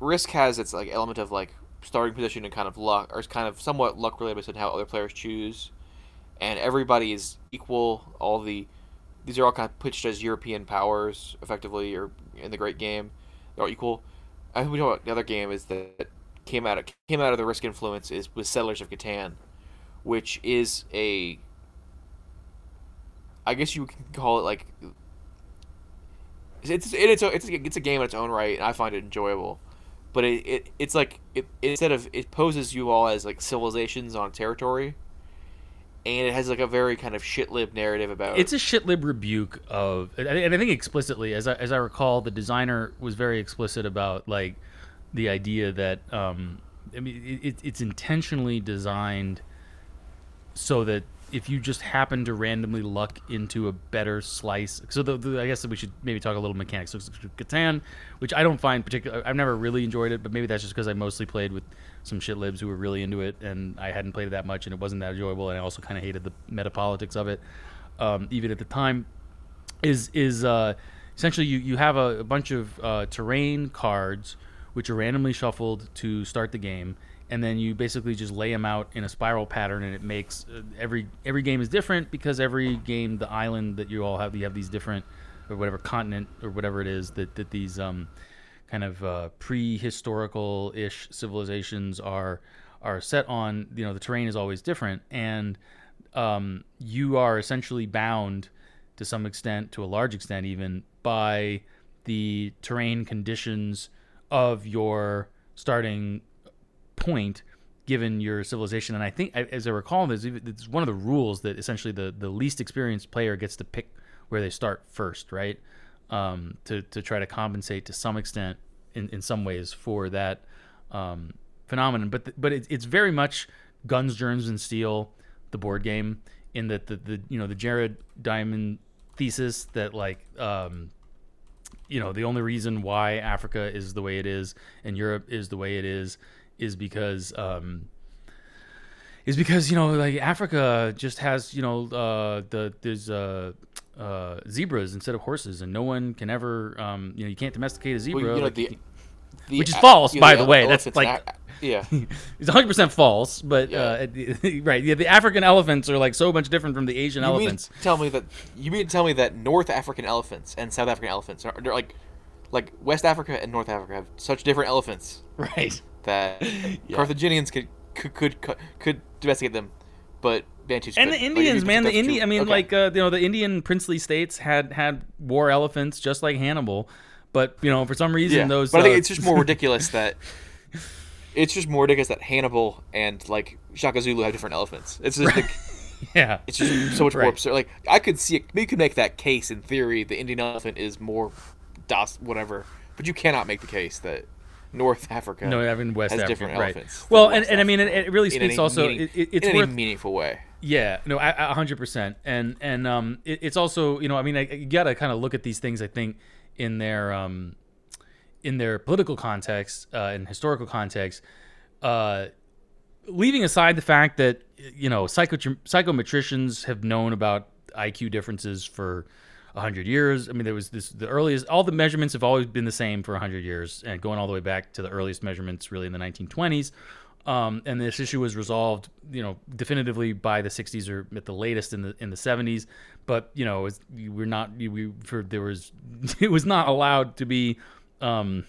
risk has its like element of like starting position and kind of luck or it's kind of somewhat luck related based on how other players choose. And everybody is equal. All the these are all kind of pitched as european powers effectively or in the great game. They're all equal. I think we know what the other game is that came out of came out of the risk influence is with settlers of catan which is a I guess you can call it like it's it's a, it's a, it's a game in its own right, and I find it enjoyable. But it, it it's like it instead of it poses you all as like civilizations on territory, and it has like a very kind of shitlib narrative about It's a shitlib rebuke of, and I think explicitly, as I, as I recall, the designer was very explicit about like the idea that um, I mean it, it's intentionally designed so that if you just happen to randomly luck into a better slice, so the, the, I guess we should maybe talk a little mechanics. So Catan, which I don't find particular, I've never really enjoyed it, but maybe that's just because I mostly played with some shit libs who were really into it, and I hadn't played it that much, and it wasn't that enjoyable, and I also kind of hated the meta politics of it, um, even at the time. Is is uh, essentially you you have a, a bunch of uh, terrain cards which are randomly shuffled to start the game, and then you basically just lay them out in a spiral pattern, and it makes uh, every every game is different because every game, the island that you all have, you have these different or whatever continent or whatever it is that that these um, kind of uh, prehistorical ish civilizations are are set on. You know, the terrain is always different, and um, you are essentially bound to some extent, to a large extent, even by the terrain conditions of your starting point given your civilization. And I think, as I recall, even- it's one of the rules that essentially the the least experienced player gets to pick where they start first, right? Um, to to try to compensate to some extent in, in some ways for that um, phenomenon. But th- but it's it's very much guns, germs, and steel, the board game, in that the, the you know the Jared Diamond thesis that like um, you know the only reason why Africa is the way it is and Europe is the way it is is because um, is because you know like Africa just has you know uh, the there's uh, uh, zebras instead of horses and no one can ever um, you know you can't domesticate a zebra Well, you know, like, the, the which is false, by the way. That's like- yeah. it's 100 percent false but Yeah. uh, right yeah the African elephants are like so much different from the Asian You elephants tell me that you mean to tell me that North African elephants and South African elephants are they're like like West Africa and North Africa have such different elephants right that Carthaginians could could could could, could domesticate them, but Bantus and the couldn't. Like, Indians, you- man, the Indian. I mean, Okay. like uh, you know, the Indian princely states had had war elephants just like Hannibal, but you know, for some reason, yeah. those. but I think uh, it's just more ridiculous that it's just more ridiculous that Hannibal and like Shaka Zulu have different elephants. It's just like, yeah, it's just so much more absurd. Like I could see it, you could make that case in theory. The Indian elephant is more dos whatever, but you cannot make the case that North Africa no, having West has African, different right. elephants. Well, and, West and I mean, it, it really speaks any also. meaning- it, it, it's in worth meaningful way. Yeah, no, a a hundred percent, and and um, it, it's also you know, I mean, I, you got to kind of look at these things. I think in their um, in their political context uh, and historical context, uh, leaving aside the fact that you know psycho psychometricians have known about IQ differences for a hundred years. I mean, there was this the earliest. All the measurements have always been the same for a hundred years, and going all the way back to the earliest measurements, really in the 1920s. Um, and this issue was resolved, you know, definitively by the 60s or at the latest in the in the 70s. But you know, was, we're not we for there was it was not allowed to be um,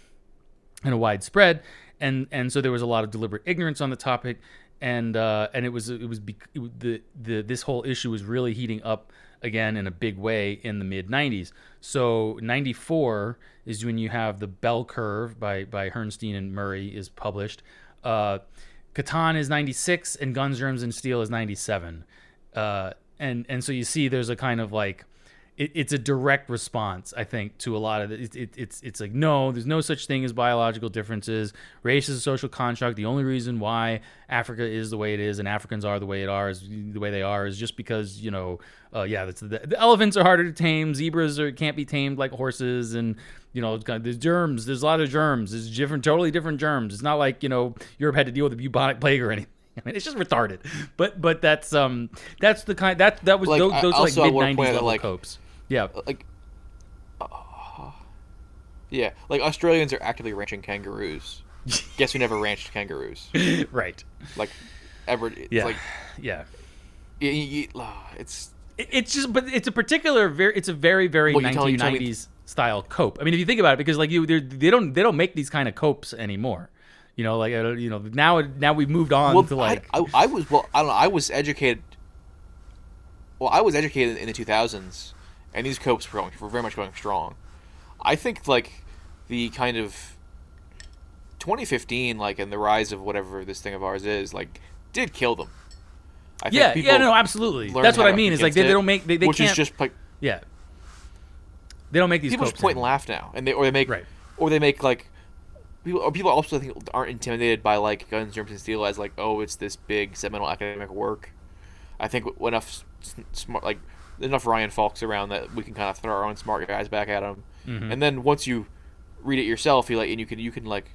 in a widespread, and and so there was a lot of deliberate ignorance on the topic, and uh, and it was it was bec- the the this whole issue was really heating up again in a big way in the mid 90s. So 94 is when you have the bell curve by by Herrnstein and Murray is published. Uh, Catan is 96 and Guns, Germs, and Steel is 97. Uh, and and so you see there's a kind of like it, it's a direct response, I think, to a lot of it. It, it. It's it's like no, there's no such thing as biological differences. Race is a social construct. The only reason why Africa is the way it is and Africans are the way it are is the way they are is just because you know, uh, yeah, that's the, the elephants are harder to tame. Zebras are can't be tamed like horses, and you know, kind of- there's germs. There's a lot of germs. There's different, totally different germs. It's not like you know Europe had to deal with the bubonic plague or anything. I mean, it's just retarded. But but that's um that's the kind that that was Like, those, I- those are like I mid '90s point out level like- copes. Yeah. like uh, yeah like australians are actively ranching kangaroos guess who never ranched kangaroos right. like ever it's Yeah. like yeah. ah, it's It's just, but it's a particular, very, it's a very, very Well, you tell- you 1990s tell me- style cope. I mean, if you think about it, because like you, they're- don't, they don't make these kind of copes anymore. You know, like you know, now, now we've moved on well to like, I, I, I was well i don't know i was educated well i was educated in the 2000s and these copes were, going, were very much going strong i think like the kind of 2015 like and the rise of whatever this thing of ours is like did kill them I think yeah, yeah, no, absolutely. That's what I mean. Is like they, they don't make, they, they which can't, is just like yeah, they don't make these people just point and laugh now, and they or they make Right. or they make like people or people also I think aren't intimidated by like Guns, Germs, and Steel as like oh it's this big seminal academic work. I think enough smart like enough Ryan Faulks around that we can kind of throw our own smart guys back at them, Mm-hmm. and then once you read it yourself, you like and you can you can like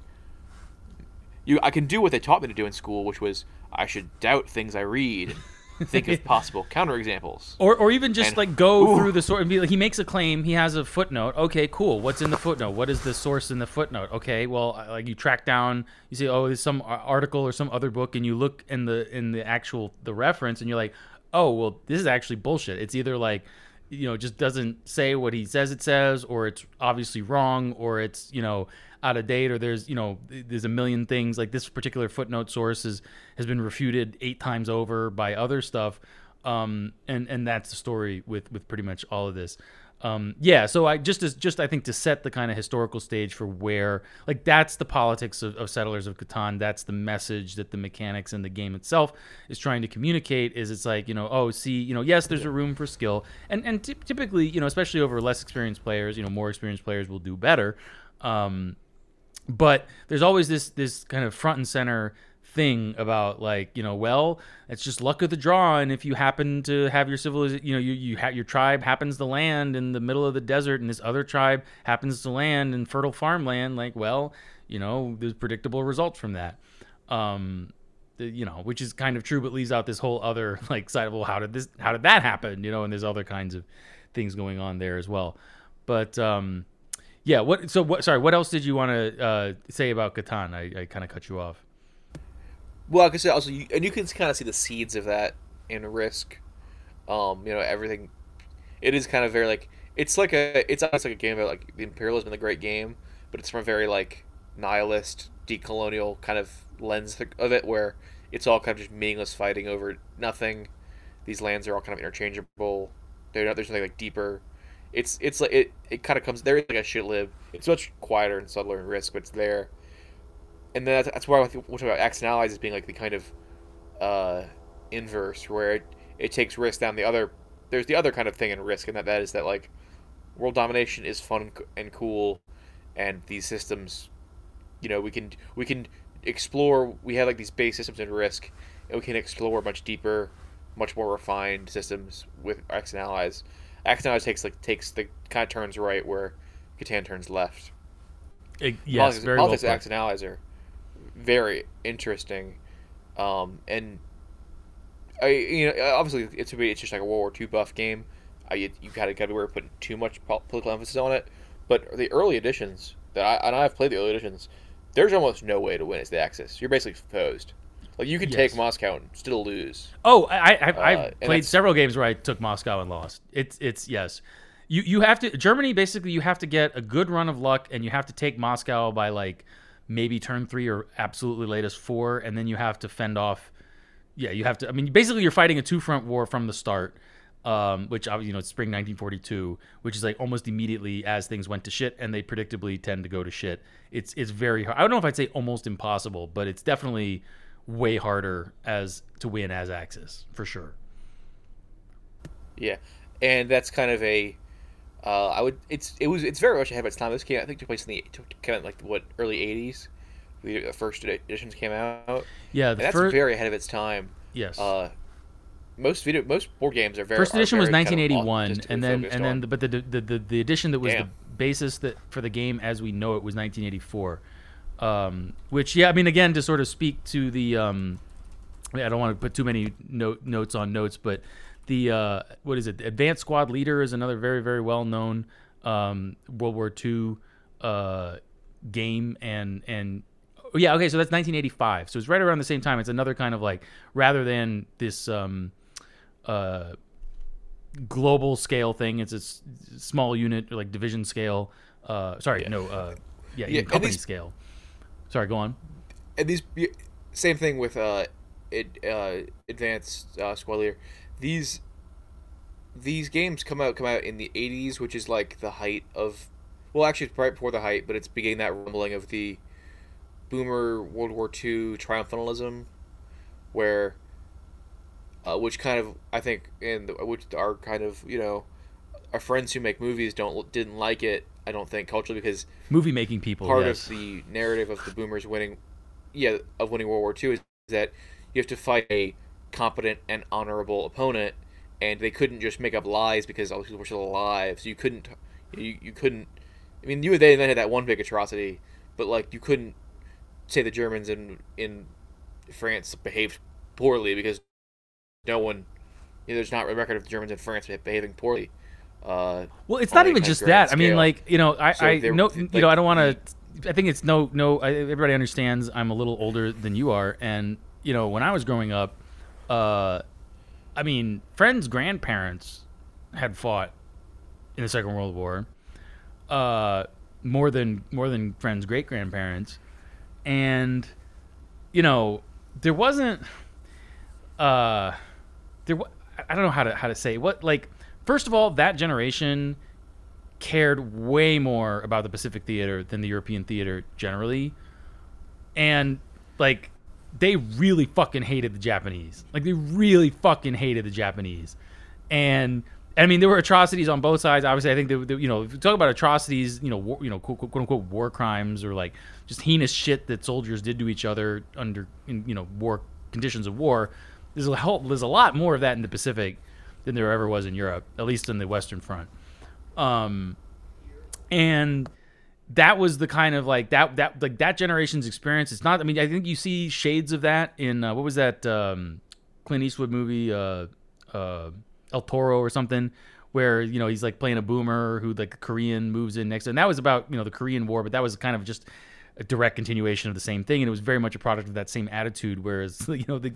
you I can do what they taught me to do in school, which was I should doubt things I read think of possible counterexamples. Or, or even just And- like go Ooh. through the source and be like, he makes a claim, he has a footnote. Okay, cool. What's in the footnote? What is the source in the footnote? Okay, well, like you track down, you say, oh, there's some article or some other book, and you look in the in the actual the reference, and you're like, oh, well, this is actually bullshit. It's either like, you know, just doesn't say what he says it says, or it's obviously wrong, or it's you know out of date, or there's you know there's a million things like this particular footnote source is, has been refuted eight times over by other stuff um, and and that's the story with with pretty much all of this. Um, yeah, so I just as just I think to set the kind of historical stage for where like that's the politics of, of Settlers of Catan. That's the message that the mechanics and the game itself is trying to communicate. Is it's like you know oh see you know yes there's a room for skill and and ty- typically you know especially over less experienced players you know more experienced players will do better. Um, but there's always this this kind of front and center thing about like you know well it's just luck of the draw and if you happen to have your civilization you know you, you ha- your tribe happens to land in the middle of the desert and this other tribe happens to land in fertile farmland like well you know there's predictable results from that. Um the- you know which is kind of true but leaves out this whole other like side of well how did this how did that happen you know and there's other kinds of things going on there as well. But um yeah what so what sorry what else did you want to uh say about Catan? I, I kind of cut you off Well, I said, also, you, and you can kind of see the seeds of that in Risk. Um, you know, everything. It is kind of very like it's like a it's almost like a game about like the imperialism and the Great Game, but it's from a very like nihilist, decolonial kind of lens of it, where it's all kind of just meaningless fighting over nothing. These lands are all kind of interchangeable. They're not, there's nothing like deeper. It's it's like it, it kind of comes there is like a shit lib. It's much quieter and subtler in Risk, but it's there and then that's, that's why I think we'll talk about Axis and Allies as being like the kind of uh, inverse, where it, it takes risk down the other. There's the other kind of thing in risk, and that that is that like world domination is fun and cool, and these systems, you know, we can we can explore. We have like these base systems in risk, and we can explore much deeper, much more refined systems with Axis and Allies. Axis and Allies takes like takes the kind of turns right where Catan turns left It- yes politics, very well politics put. Axis and Allies are very interesting, um, and I you know obviously it's a it's just like a World War II buff game. I, you, you gotta gotta beware of putting too much political emphasis on it. But the early editions that I and I've played the early editions, there's almost no way to win as the Axis. You're basically posed. Like you could Yes. take Moscow and still lose. Oh, I, I, I've, Uh, I've played several games where I took Moscow and lost. It's it's yes, you you have to Germany basically you have to get a good run of luck and you have to take Moscow by like maybe turn three or absolutely latest four, and then you have to fend off. Yeah, you have to. I mean, basically you're fighting a two front war from the start. Um, which you know it's spring 1942, which is like almost immediately as things went to shit, and they predictably tend to go to shit. It's it's very hard. I don't know if I'd say almost impossible, but it's definitely way harder as to win as Axis for sure. Yeah, and that's kind of a. Uh, I would. It's it was it's very much ahead of its time. This came I think took place in the took, came out like what early '80s. The first editions came out. Yeah, the that's first very ahead of its time. yes. Uh, most video, most board games are very. First edition was very kind of 1981, and then and then on- the, but the, the the the edition that was Damn. the basis that for the game as we know it was 1984. Um, which yeah, I mean again to sort of speak to the um, I don't want to put too many note, notes on notes, but the uh, what is it? Advanced Squad Leader is another very very well known um, World War II uh, game, and and oh, yeah, okay, so that's 1985. So it's right around the same time. It's another kind of like rather than this um, uh, global scale thing, it's a s- small unit like division scale. Uh, sorry, Yeah. no, uh, yeah, Yeah, company these- scale. Sorry, go on. and these same thing with uh, it, uh advanced uh, squad leader. These these games come out come out in the 80s, which is like the height of well, actually it's right before the height, but it's beginning that rumbling of the boomer World War II triumphalism, where uh, which kind of I think in the, which are kind of you know our friends who make movies don't didn't like it. I don't think culturally because Movie making people. part yes. of the narrative of the boomers winning yeah of winning world war ii is that you have to fight a competent and honorable opponent and they couldn't just make up lies because all these people were still alive so you couldn't you, you couldn't i mean you and they then had that one big atrocity but like you couldn't say the germans in in france behaved poorly because no one you know, there's not a record of the germans in france behaving poorly uh, Well, it's not even just that. I mean, like you know, I, So I know, like, you know, I don't want to. I think it's no, no. I, everybody understands I'm a little older than you are, and you know, when I was growing up, uh, I mean, friends' grandparents had fought in the Second World War, uh, more than more than friends' great grandparents, and you know, there wasn't, uh, there. I don't know how to how to say what like. First of all, that generation cared way more about the Pacific theater than the European theater generally, and like they really fucking hated the Japanese. Like they really fucking hated the Japanese, and I mean there were atrocities on both sides. Obviously, I think that you know if you talk about atrocities, you know, war, you know, quote, quote, quote unquote war crimes or like just heinous shit that soldiers did to each other under in, you know war conditions of war. There's a there's a lot more of that in the Pacific than there ever was in Europe, at least in the Western Front. Um, and that was the kind of like that that like that generation's experience. It's not. I mean, I think you see shades of that in uh, what was that um, Clint Eastwood movie, uh, uh, El Toro or something, where you know he's like playing a boomer who like a Korean moves in next, and that was about you know the Korean War, but that was kind of just a direct continuation of the same thing, and it was very much a product of that same attitude. Whereas you know they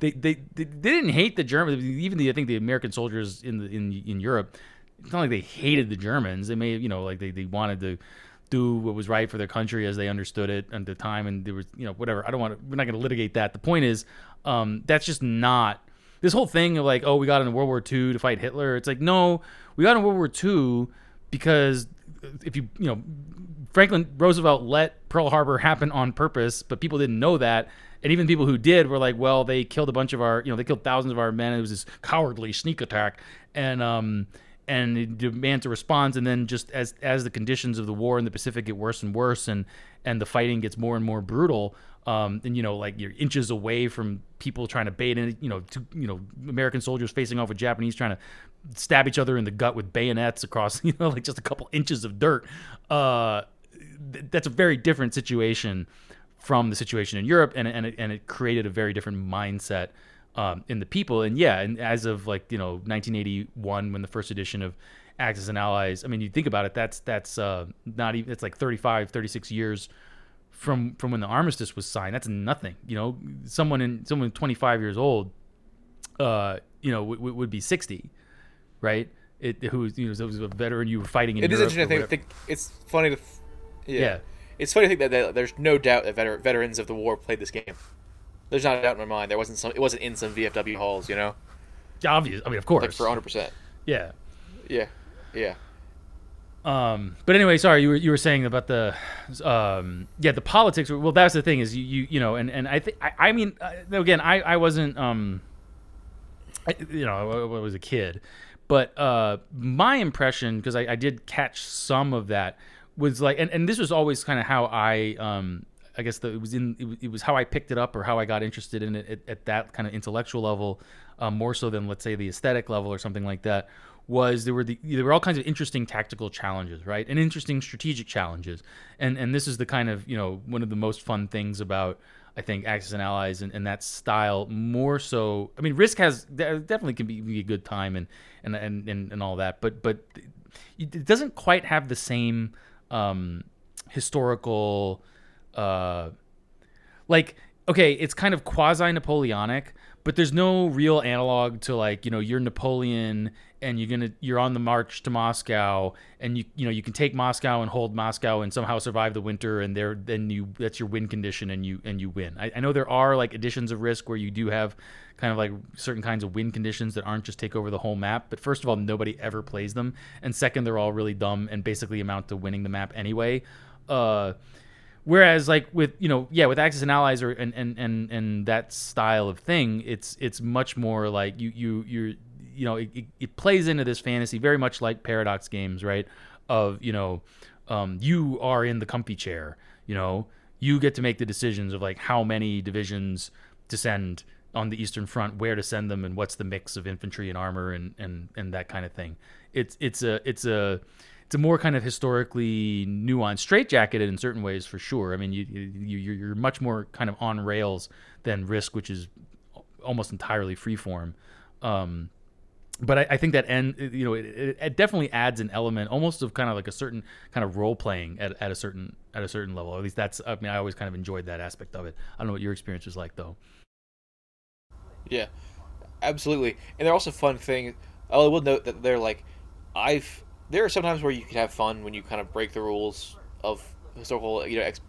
they they, they, didn't hate the Germans, even the I think the American soldiers in the in in Europe. It's not like they hated the Germans. They may you know like they, they wanted to do what was right for their country as they understood it at the time, and there was you know whatever. I don't want to. We're not going to litigate that. The point is, um, that's just not this whole thing of like oh we got into World War II to fight Hitler. It's like no, we got into World War II because if you you know Franklin Roosevelt let Pearl Harbor happen on purpose, but people didn't know that. And even people who did were like, well, they killed a bunch of our, you know, they killed thousands of our men. It was this cowardly sneak attack, and um, and it demands a response. And then just as as the conditions of the war in the Pacific get worse and worse, and and the fighting gets more and more brutal, um, and you know, like you're inches away from people trying to bait in, you know, to, you know, American soldiers facing off with Japanese trying to stab each other in the gut with bayonets across, you know, like just a couple inches of dirt. Uh, th- that's a very different situation from the situation in Europe, and and it, and it created a very different mindset um, in the people. And yeah, and as of like you know 1981, when the first edition of Axis and Allies, I mean, you think about it, that's that's uh, not even it's like 35, 36 years from from when the armistice was signed. That's nothing. You know, someone in someone 25 years old, uh, you know, w- w- would be 60, right? It who was you know was a veteran you were fighting in It is Europe interesting. or I think, it's funny to. Yeah. Yeah. It's funny to think that, that there's no doubt that veter- veterans of the war played this game. There's not a doubt in my mind. There wasn't some. It wasn't in some VFW halls, you know, obvious. I mean, of course. like for 100. percent yeah. Yeah. Yeah. Um, but anyway, sorry, you were you were saying about the, um, yeah, the politics. Well, that's the thing is you you, you know, and and I think I, I mean, uh, again, I I wasn't um, I, you know, I, I was a kid, but uh, my impression because I, I did catch some of that was like, and, and this was always kind of how I um. I guess that it was in it it was how I picked it up or how I got interested in it at, at that kind of intellectual level, um, more so than let's say the aesthetic level or something like that. Was there were the there were all kinds of interesting tactical challenges, right, and interesting strategic challenges, and and this is the kind of you know one of the most fun things about I think Axis and Allies and, and that style more so. I mean, Risk has definitely can be, be a good time and and, and and and all that, but but it doesn't quite have the same um, historical uh, like okay, it's kind of quasi Napoleonic, but there's no real analog to like you know you're Napoleon and you're gonna you're on the march to Moscow and you you know you can take Moscow and hold Moscow and somehow survive the winter and there then you that's your win condition and you and you win. I, I know there are like editions of Risk where you do have kind of like certain kinds of win conditions that aren't just take over the whole map. But first of all, nobody ever plays them, and second, they're all really dumb and basically amount to winning the map anyway. Uh, Whereas, like with you know, yeah, with Axis and Allies or and and and and that style of thing, it's it's much more like you you you're you know it, it, it plays into this fantasy very much like Paradox games, right? Of you know, um, you are in the comfy chair, you know, you get to make the decisions of like how many divisions to send on the Eastern Front, where to send them, and what's the mix of infantry and armor and and and that kind of thing. It's it's a it's a it's a more kind of historically nuanced, straitjacketed in certain ways for sure. I mean, you, you you're, you're much more kind of on rails than Risk, which is almost entirely freeform. Um, but I, I think that end, you know, it, it, it definitely adds an element, almost of kind of like a certain kind of role playing at, at a certain at a certain level. At least that's. I mean, I always kind of enjoyed that aspect of it. I don't know what your experience was like though. Yeah, absolutely. And they're also fun things. I will note that they're like, I've there are sometimes where you can have fun when you kind of break the rules of historical, you know, ex-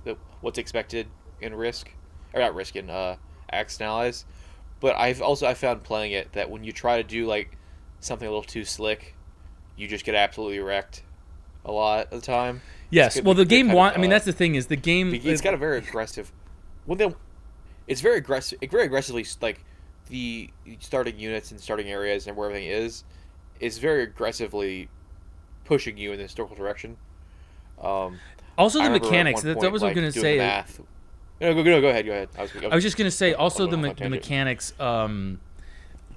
what's expected in Risk, or not Risk in uh, Allies. But I've also I found playing it that when you try to do like something a little too slick, you just get absolutely wrecked. a lot of the time. Yes. Well, the game kind of. I mean, uh, that's the thing is the game. It's got a very aggressive. Well, they, it's very aggressive. It very aggressively like the starting units and starting areas and where everything is, is very aggressively pushing you in the historical direction. Um, also the mechanics. that That's point, what I was like, going to say. Math. No, go, no, go ahead. Go ahead. I was, I was just gonna say also the, me- the on a tangent. mechanics. Um,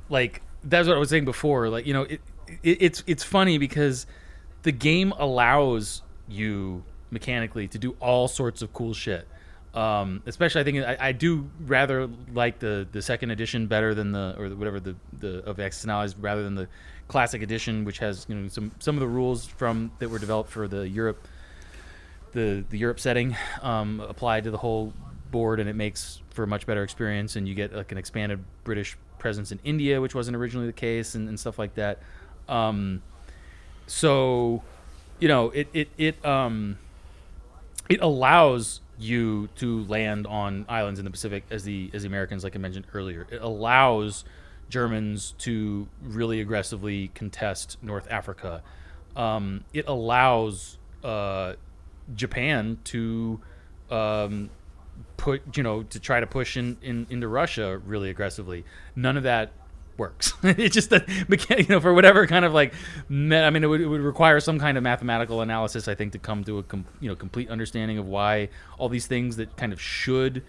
like that's what I was saying before. Like you know, it, it, it's it's funny because the game allows you mechanically to do all sorts of cool shit. Um, especially, I think I, I do rather like the the second edition better than the or whatever the the of X now is rather than the classic edition, which has you know some some of the rules from that were developed for the Europe the the Europe setting um, applied to the whole board, and it makes for a much better experience. And you get like an expanded British presence in India, which wasn't originally the case, and, and stuff like that. Um, so, you know, it it it um, it allows you to land on islands in the Pacific as the as the Americans, like I mentioned earlier. It allows Germans to really aggressively contest North Africa. Um, it allows uh, Japan to um, put you know to try to push in, in into Russia really aggressively. None of that works. it's just that you know for whatever kind of like I mean it would, it would require some kind of mathematical analysis I think to come to a com- you know complete understanding of why all these things that kind of should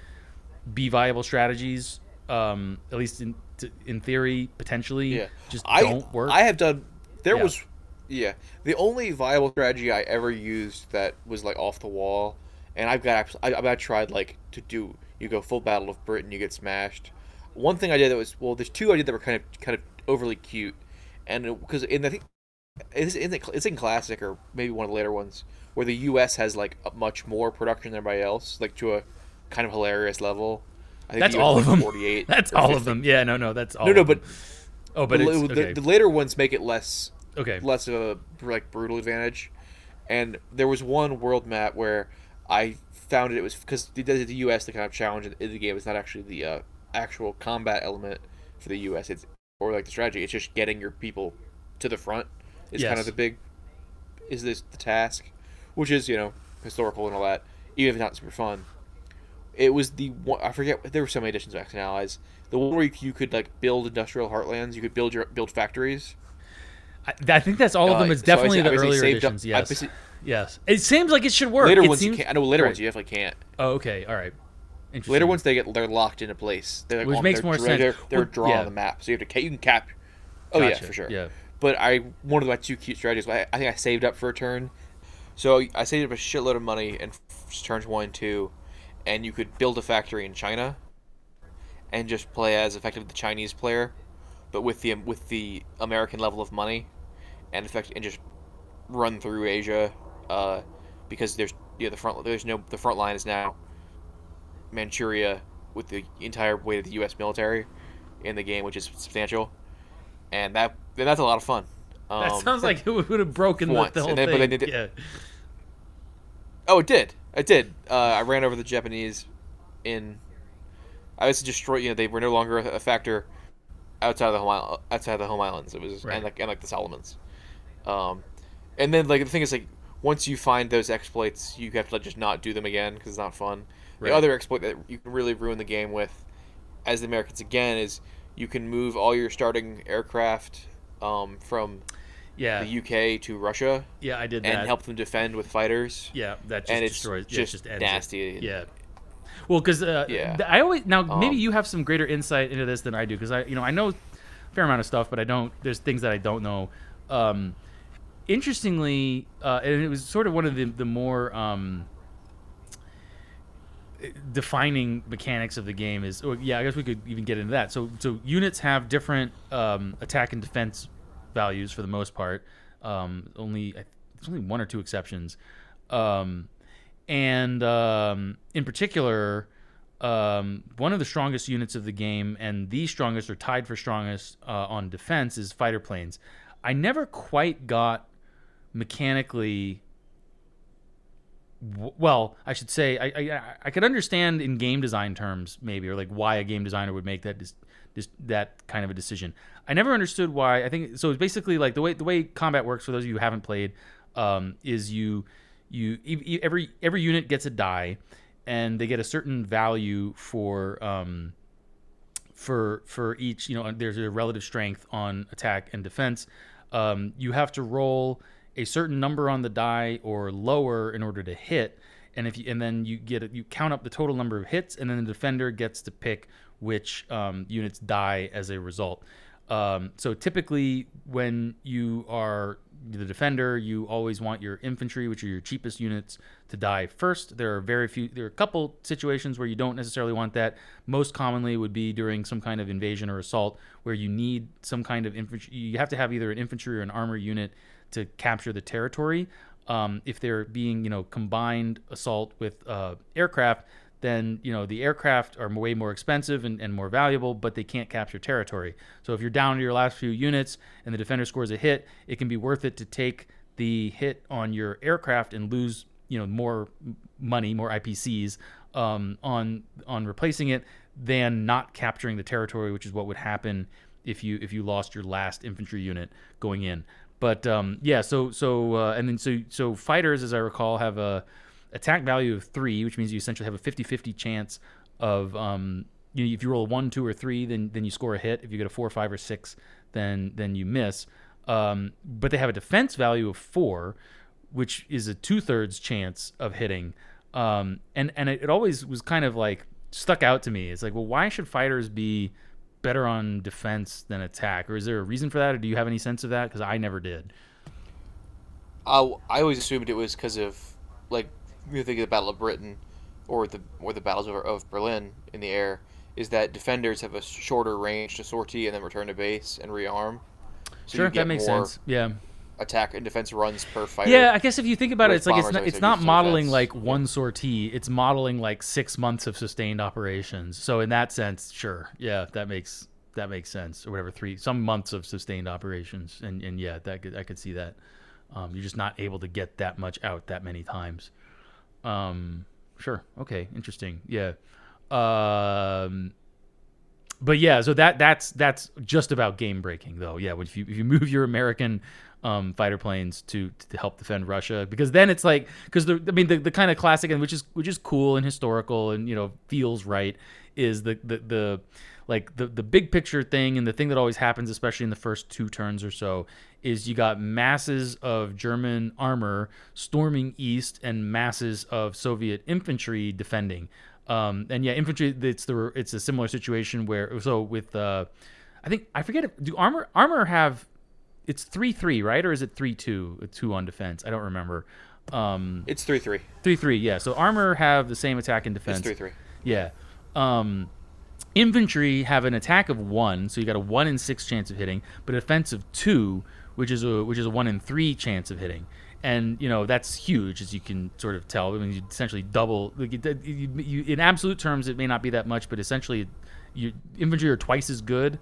be viable strategies um, at least in to, in theory potentially Yeah, just I, don't work. I have done. There Yeah. was, yeah, the only viable strategy I ever used that was like off the wall, and I've got. I, I tried like to do. You go full Battle of Britain, you get smashed. One thing I did that was well, there's two I did that were kind of kind of overly cute, and because in I think it's in the, it's in classic or maybe one of the later ones where the U.S. has like a much more production than everybody else, like to a kind of hilarious level. I think That's all of them. 48 That's all 50. of them. Yeah, no, no, that's all. No, no, but oh, but the, it's, the- okay. the later ones make it less okay. less of a like brutal advantage. And there was one world map where I found it, it was because the, the U.S. the kind of challenge in the game is not actually the uh, actual combat element for the U.S. It's or like the strategy. It's just getting your people to the front. Is kind of the big is this the task, which is you know historical and all that, even if it's not super fun. It was the one I forget. There were so many editions of Action Allies. The one where you, could like build industrial heartlands. You could build your build factories. I, I think that's all of them. Uh, It's definitely I the earlier saved up- Yes, yes. It seems like it should work. Later It ones seems, you can't. I know later Right. ones you definitely can't. Oh, okay, all right. Later ones they get they're locked into place. They're like Which on- makes they're, more they're, sense. They're, they're Well, drawn yeah. on the map, so you have to you can cap. Oh yeah, for sure. yeah. But I one of my two cute strategies. I, I think I saved up for a turn, so I saved up a shitload of money in f- turns one and two, and you could build a factory in China, and just play as effectively the Chinese player, but with the with the American level of money, and effect and just run through Asia, uh, because there's yeah the front there's no the front line is now Manchuria with the entire weight of the U.S. military in the game, which is substantial, and that and that's a lot of fun. Um, That sounds like it would have broken the, once, the whole then- thing. it- yeah. Oh, it did. It did. Uh, I ran over the Japanese in. I was destroyed. You know, they were no longer a factor outside of the home island, outside of the home islands. It was Right. and like and like the Solomons. Um, and then like the thing is like once you find those exploits, you have to like, just not do them again because it's not fun. Right. The other exploit that you can really ruin the game with, as the Americans again, is you can move all your starting aircraft um, from Yeah, the UK to Russia yeah, I did that. and help them defend with fighters. Yeah, that just and it's destroys. yeah, it just just ends it. nasty. Yeah. Well, because uh, Yeah. I always now maybe Um, you have some greater insight into this than I do because I you know I know a fair amount of stuff, but I don't. There's things that I don't know. Um, interestingly, uh, and it was sort of one of the the more um, defining mechanics of the game is oh, yeah i guess we could even get into that. So so units have different um, attack and defense values for the most part. Um, only there's only one or two exceptions. Um, and um, in particular um, one of the strongest units of the game and the strongest or tied for strongest uh, on defense is fighter planes. I never quite got mechanically well, I should say I, I I could understand in game design terms maybe or like why a game designer would make that dis, dis, that kind of a decision. I never understood why. I think so. It's basically like the way the way combat works for those of you who haven't played. um, is you you every every unit gets a die, and they get a certain value for um, for for each. You know, there's a relative strength on attack and defense. Um, you have to roll a certain number on the die or lower in order to hit, and if you and then you get it, you count up the total number of hits, and then the defender gets to pick which um, units die as a result. Um, so typically, when you are the defender, you always want your infantry, which are your cheapest units, to die first. There are very few. There are a couple situations where you don't necessarily want that. Most commonly would be during some kind of invasion or assault, where you need some kind of infantry. You have to have either an infantry or an armor unit to capture the territory. Um, if they're being, you know, combined assault with uh, aircraft, then you know the aircraft are way more expensive and, and more valuable, but they can't capture territory. So if you're down to your last few units and the defender scores a hit, it can be worth it to take the hit on your aircraft and lose you know more money, more IPCs um, on on replacing it than not capturing the territory, which is what would happen if you if you lost your last infantry unit going in. But um, yeah, so so uh, and then so so fighters, as I recall, have a attack value of three, which means you essentially have a 50-50 chance of um, you know, if you roll a one, two, or three, then then you score a hit. If you get a four, five, or six, then then you miss. Um, but they have a defense value of four, which is a two thirds chance of hitting. Um, and and it, it always was kind of like stuck out to me. It's like, well, why should fighters be better on defense than attack, or is there a reason for that, or do you have any sense of that? Because I never did. I, I always assumed it was because of like you think of the Battle of Britain or the or the battles of, of Berlin in the air is that defenders have a shorter range to sortie and then return to base and rearm. So sure, that makes more sense. Yeah. Attack and defense runs per fighter. Yeah, I guess if you think about it, it's like it's not, it's not modeling defense. like Yeah. one sortie. It's modeling like six months of sustained operations. So in that sense, sure, yeah, that makes that makes sense. Or whatever, three some months of sustained operations, and and yeah, that could, I could see that. Um, you're just not able to get that much out that many times. Um, sure, okay, interesting, yeah. Um, but yeah, so that that's that's just about game breaking though. Yeah, if you if you move your American um, fighter planes to to help defend Russia, because then it's like because the I mean the, the kind of classic and which is which is cool and historical and you know feels right is the the the like the the big picture thing and the thing that always happens especially in the first two turns or so is you got masses of German armor storming east and masses of Soviet infantry defending. Um, and yeah, infantry. It's the it's a similar situation where so with uh, I think I forget do armor armor have it's three three right or is it three two? Two on defense? I don't remember. Um, It's three three. three three yeah. So armor have the same attack and defense. It's three three. Yeah. Um, infantry have an attack of one, so you got a one in six chance of hitting, but a defense of two, which is a which is a one in three chance of hitting. And you know that's huge, as you can sort of tell. I mean, you essentially double. Like, you, you, you, in absolute terms, it may not be that much, but essentially, you infantry are twice as good,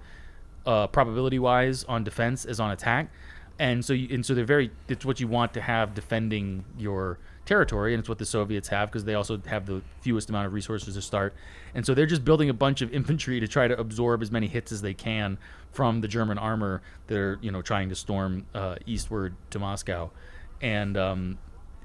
uh, probability-wise, on defense as on attack. And so, you, and so they're very. It's what you want to have defending your territory, and it's what the Soviets have because they also have the fewest amount of resources to start. And so they're just building a bunch of infantry to try to absorb as many hits as they can from the German armor that are you know trying to storm uh, eastward to Moscow. And um,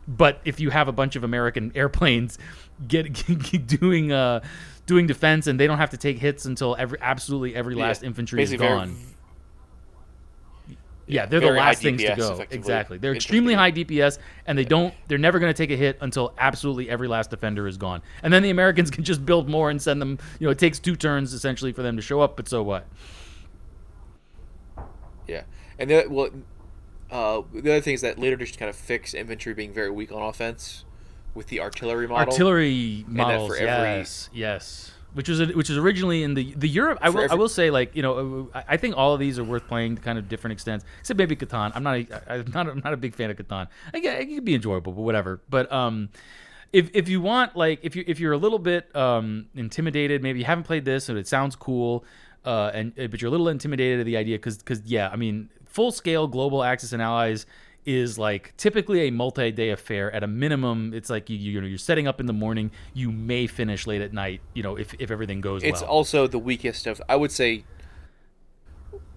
but if you have a bunch of American airplanes get, doing uh, doing defense and they don't have to take hits until every absolutely every last Yeah. infantry is Basically very- gone. Yeah, they're the last things to go. Exactly. They're extremely high DPS and they don't they're never going to take a hit until absolutely every last defender is gone. And then the Americans can just build more and send them, you know, it takes two turns essentially for them to show up, but so what? Yeah, and the well, uh, the other thing is that later just kind of fix infantry being very weak on offense with the artillery model. Artillery models, for every- yes, yes. Which was which was originally in the the Europe. I will I will say like you know I I think all of these are worth playing to kind of different extents. Except maybe Catan. I'm not a, I'm not I'm not a big fan of Catan. I it can be enjoyable, but whatever. But um, if if you want like if you if you're a little bit um intimidated, maybe you haven't played this and it sounds cool, uh, and but you're a little intimidated at the idea because because yeah, I mean full scale global Axis and allies is like typically a multi-day affair at a minimum it's like you, you know you're setting up in the morning you may finish late at night you know if, if everything goes It's well also the weakest of. I would say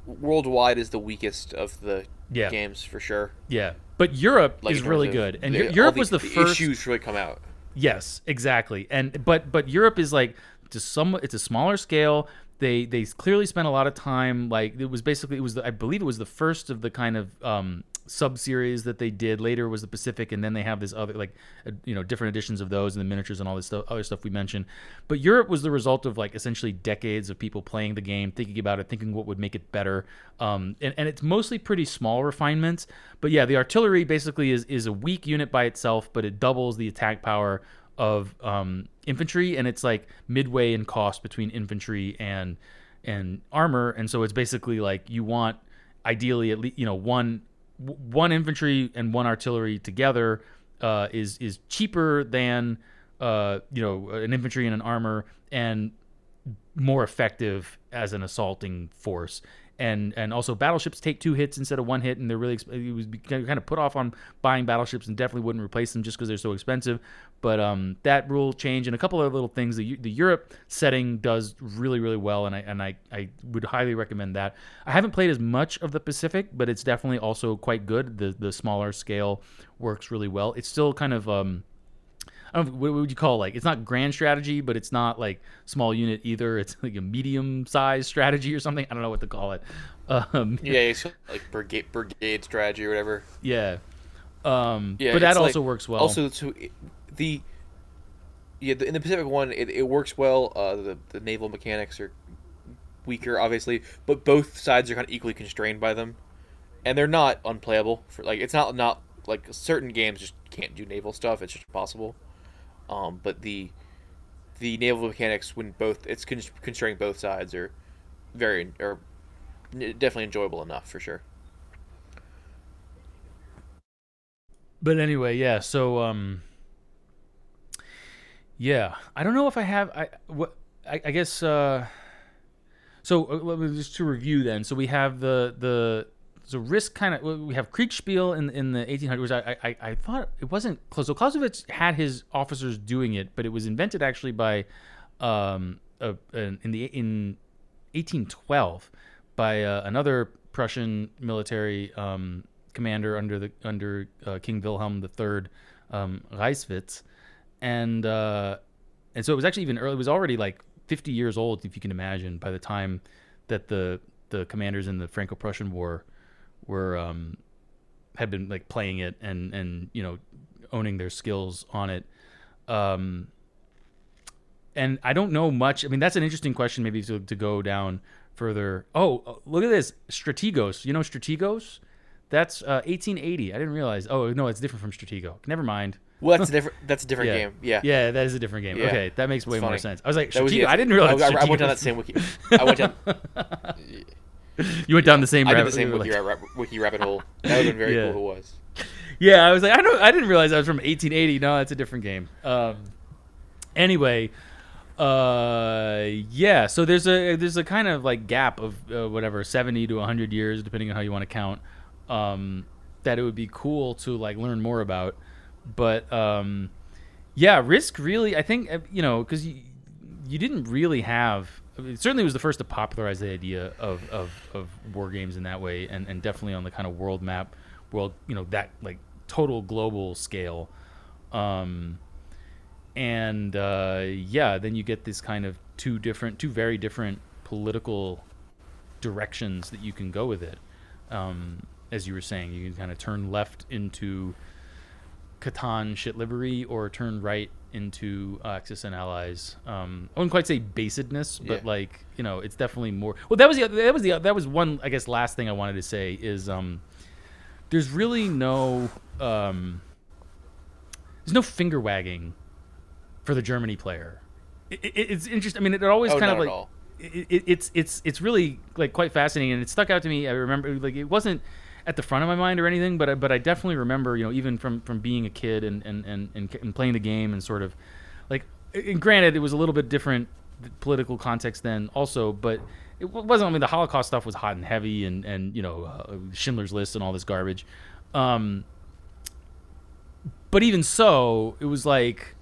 worldwide is the weakest of the Yeah. games for sure. yeah but Europe Like is really good, and the- Europe the- was the, the first. issues really come out. Yes, exactly. And but but Europe is like to some it's a smaller scale. They they clearly spent a lot of time like it was basically it was the, I believe it was the first of the kind of um sub series that they did. Later was the Pacific and then they have this other like uh, you know different editions of those and the miniatures and all this stuff other stuff we mentioned. But Europe was the result of like essentially decades of people playing the game, thinking about it, thinking what would make it better. Um and, and it's mostly pretty small refinements. But yeah, the artillery basically is is a weak unit by itself, but it doubles the attack power of um, infantry, and it's like midway in cost between infantry and and armor, and so it's basically like you want ideally at least you know one one infantry and one artillery together uh, is is cheaper than uh, you know an infantry and an armor and more effective as an assaulting force. And and also battleships take two hits instead of one hit, and they're really exp- it was kind of put off on buying battleships, and definitely wouldn't replace them just because they're so expensive. But um, that rule change and a couple of little things. The the Europe setting does really really well, and I and I, I would highly recommend that. I haven't played as much of the Pacific, but it's definitely also quite good. The the smaller scale works really well. It's still kind of um, I don't know, what would you call it? like it's not grand strategy, but it's not like small unit either. It's like a medium sized strategy or something. I don't know what to call it. Um, Yeah, it's like brigade brigade strategy or whatever. yeah. Um, Yeah, but that also like- works well. Also, so the yeah the, in the Pacific one, it, it works well. Uh, the the naval mechanics are weaker, obviously, but both sides are kind of equally constrained by them, and they're not unplayable. For like, it's not not like certain games just can't do naval stuff. It's just possible. Um, but the the naval mechanics when both it's constraining both sides are very are definitely enjoyable enough for sure. but anyway, yeah. So um, yeah, I don't know if I have. I what I, I guess. Uh, so uh, just to review then. So we have the the so risk kind of we have Kriegspiel in in the 1800s. I I, I thought it wasn't so Clausewitz had his officers doing it, but it was invented actually by um uh, in the in 1812 by uh, another Prussian military um, commander under the under uh, King Wilhelm III, um, Reiswitz, and uh, and so it was actually even early. It was already like 50 years old, if you can imagine, by the time that the the commanders in the Franco-Prussian War were um, had been like playing it and and you know owning their skills on it. Um, and I don't know much. I mean, that's an interesting question, maybe to, to go down further. Oh, uh, look at this Strategos. You know Strategos? That's uh, 1880. I didn't realize. Oh no, it's different from Stratego. Never mind. Well, that's a different that's a different Yeah. game. Yeah. Yeah, that is a different game. Yeah. Okay, that makes way more sense. I was like, was the- I didn't realize. I, I went down that same wiki. I went down. You went down the same. I did rabbit- the same wiki, like- rabbit, wiki rabbit hole. That would have been very Yeah. cool if it was. Yeah, I was like, I don't, I didn't realize that was from 1880. No, that's a different game. Um, anyway, uh, yeah. So there's a there's a kind of like gap of uh, whatever 70 to 100 years, depending on how you want to count. Um, that it would be cool to like learn more about, but um, yeah, Risk really. I think uh, you know because you you didn't really have. It certainly was the first to popularize the idea of, of, of war games in that way, and, and definitely on the kind of world map, world you know that like total global scale, um, and uh, yeah, then you get this kind of two different, two very different political directions that you can go with it. Um, as you were saying, you can kind of turn left into Catan shit livery or turn right into uh, Axis and Allies. Um, I wouldn't quite say basedness, but Yeah. like you know, it's definitely more. Well, that was the that was the that was one I guess last thing I wanted to say is um, there's really no um, there's no finger wagging for the Germany player. It, it, it's interesting. I mean, it always Oh, kind of like it, it's it's it's really like quite fascinating, and it stuck out to me. I remember like it wasn't at the front of my mind or anything, but I, but I definitely remember you know even from from being a kid and and, and, and playing the game and sort of like and granted it was a little bit different political context then also, but it wasn't. I mean the Holocaust stuff was hot and heavy, and and you know uh, Schindler's List and all this garbage. Um, but even so, it was like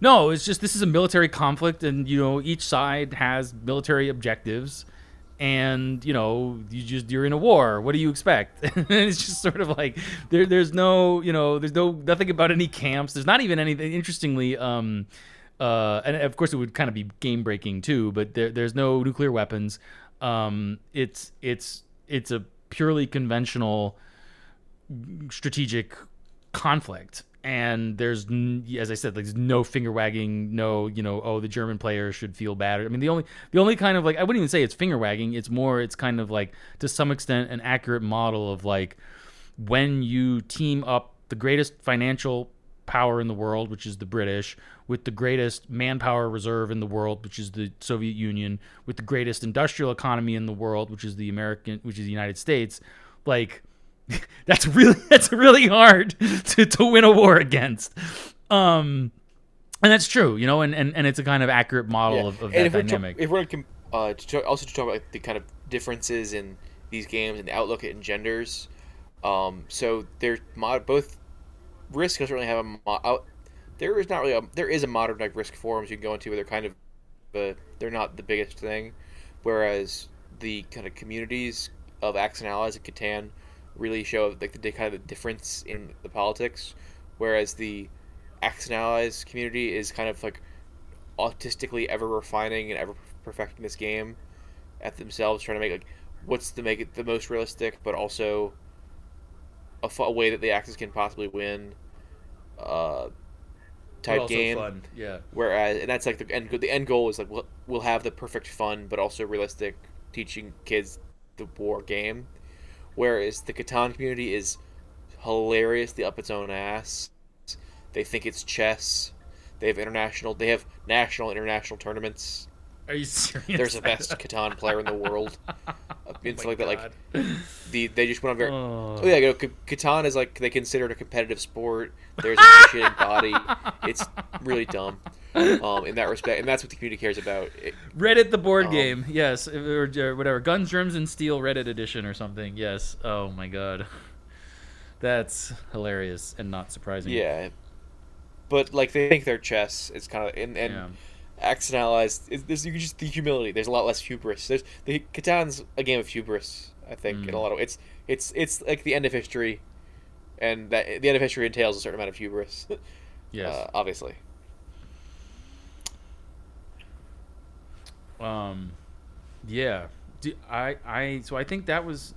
no, it's just this is a military conflict, and you know each side has military objectives, and you know you just you're in a war. What do you expect? It's just sort of like there there's no you know there's no nothing about any camps. There's not even anything interestingly um uh and of course it would kind of be game breaking too but there, there's no nuclear weapons. Um it's it's it's a purely conventional strategic conflict and there's as i said like, there's no finger wagging no you know oh the german player should feel bad. I mean the only the only kind of like i wouldn't even say it's finger wagging. It's more it's kind of like to some extent an accurate model of like when you team up the greatest financial power in the world which is the british with the greatest manpower reserve in the world which is the soviet union with the greatest industrial economy in the world which is the american which is the united states like that's really that's really hard to, to win a war against um and that's true you know and and, and it's a kind of accurate model Yeah. of, of that if we're, dynamic to, if we're com- uh, to talk, also to talk about the kind of differences in these games and the outlook it engenders, um, so they're mod- both Risk doesn't really have a mo- out. There is not really a there is a modern like Risk forums you can go into where they're kind of, uh, they're not the biggest thing, whereas the kind of communities of Axis and Allies and Catan really show like the kind of the difference in the politics, whereas the Allies community is kind of like autistically ever refining and ever perfecting this game at themselves, trying to make like what's to make it the most realistic, but also a, way that the Axis can possibly win. Uh, type game. fun. yeah Whereas, and that's like the end. The end goal is like we'll, we'll have the perfect fun, but also realistic, teaching kids the war game. Whereas the Catan community is hilariously up its own ass. They think it's chess. They have international. They have national, international tournaments. Are you serious There's the best Catan player in the world. And stuff like that. Like the they just went on very. Oh. Oh yeah, you know, Catan is like they consider it a competitive sport. There's a efficient body. It's really dumb, um, in that respect, and that's what the community cares about. It, Reddit the board Um, game, yes, or, or whatever. Guns, Germs, and Steel Reddit edition or something. Yes. Oh my god, that's hilarious and not surprising. yeah, but like they think their chess is kind of and and Yeah. Allies. Is, there's you can just the humility. There's a lot less hubris. There's the Catan's a game of hubris. I think in a Mm. lot of it's it's it's like the end of history, and that the end of history entails a certain amount of hubris. Yes. uh, obviously. Um, yeah. Do, I I so I think that was